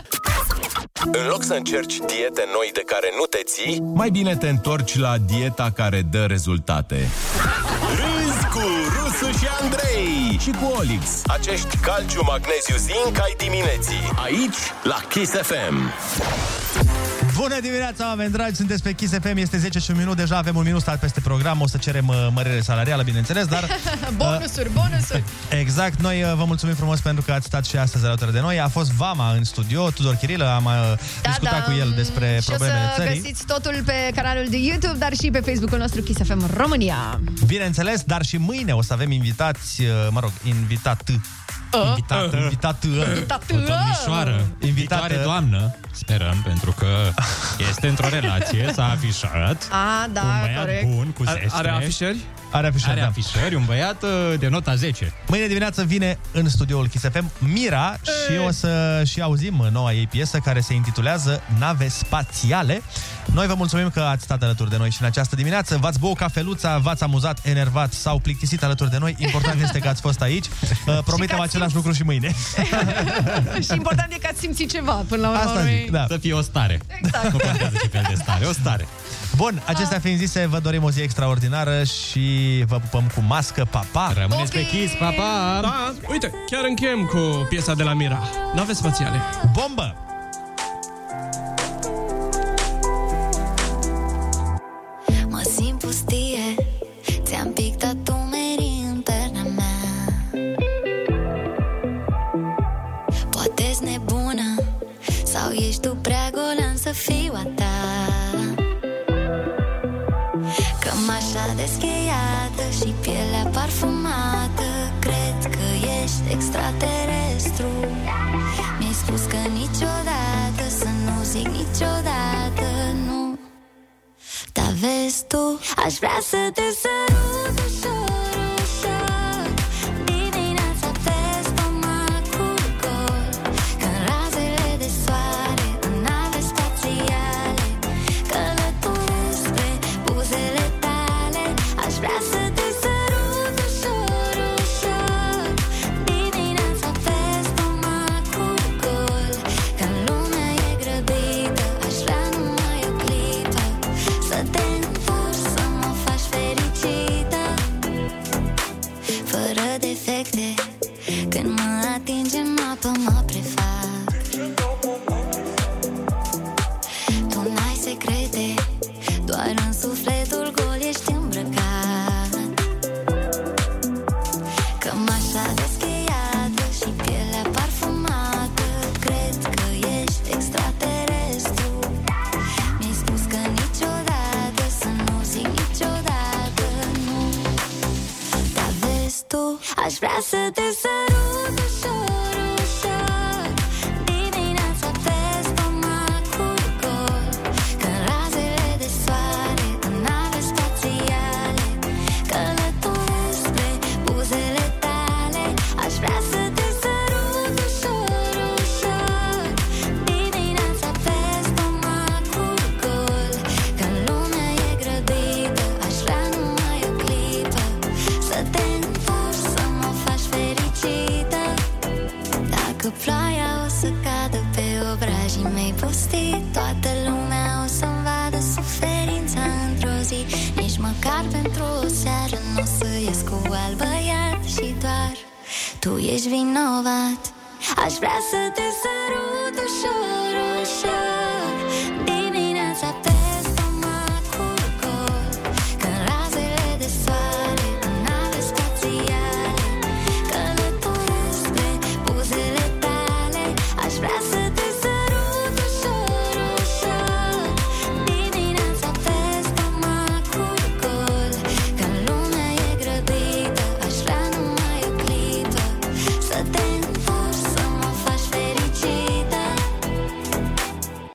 În loc să încerci diete noi de care nu te ții, mai bine te întorci la dieta care dă rezultate. Râzi cu Rusu și Andrei și cu Olix. Acești calciu, magneziu, zinc ai dimineții. Aici, la Kiss FM. Bună dimineața, oameni dragi, sunteți pe Kiss FM, este 10 și un minut, deja avem un minut stat peste program, o să cerem uh, mărire salarială, bineînțeles, dar... bonusuri, bonusuri. Exact, noi uh, vă mulțumim frumos pentru că ați stat și astăzi alături de noi. A fost Vama în studio, Tudor Chirilă, am uh, discutat cu el despre și problemele o să țării. găsiți totul pe canalul de YouTube, dar și pe Facebook-ul nostru Kiss FM România. Bineînțeles, dar și mâine o să avem invitați, uh, mă rog, invitat. Invitat, invitat. Invitat. O domnișoară, Invitată. invitare doamnă, sperăm, pentru că este într-o relație, s-a afișat. A, da, un băiat corect. bun, cu Are, zestre. are afișări? Are afișări, Are da. afișări, un băiat uh, de nota 10. Mâine dimineață vine în studioul Kiss FM Mira și o să și auzim noua ei piesă care se intitulează Nave Spațiale. Noi vă mulțumim că ați stat alături de noi și în această dimineață v-ați băut cafeluța, v-ați amuzat, enervat sau plictisit alături de noi. Important este că ați fost aici. Uh, Promitem ați același lucru și mâine. și important e că ați simțit ceva până la urmă. Asta zic, da. Să fie o stare. Exact. Nu contează ce fel de stare, o stare. Bun, acestea fiind zise, vă dorim o zi extraordinară și vă pupăm cu mască. Pa, pa! Rămâneți pe Kiss, pa, pa! Da, uite, chiar încheiem cu piesa de la Mira. Nave spațiale. Bombă! Poate-s nebună? Sau ești tu prea golan să fiu a ta? Cămașa descheiată și pielea parfumată Cred că ești extraterestru. Mi-ai spus că niciodată Să nu zic niciodată nu. Dar vezi tu, aș vrea să te sărut ușor, ușor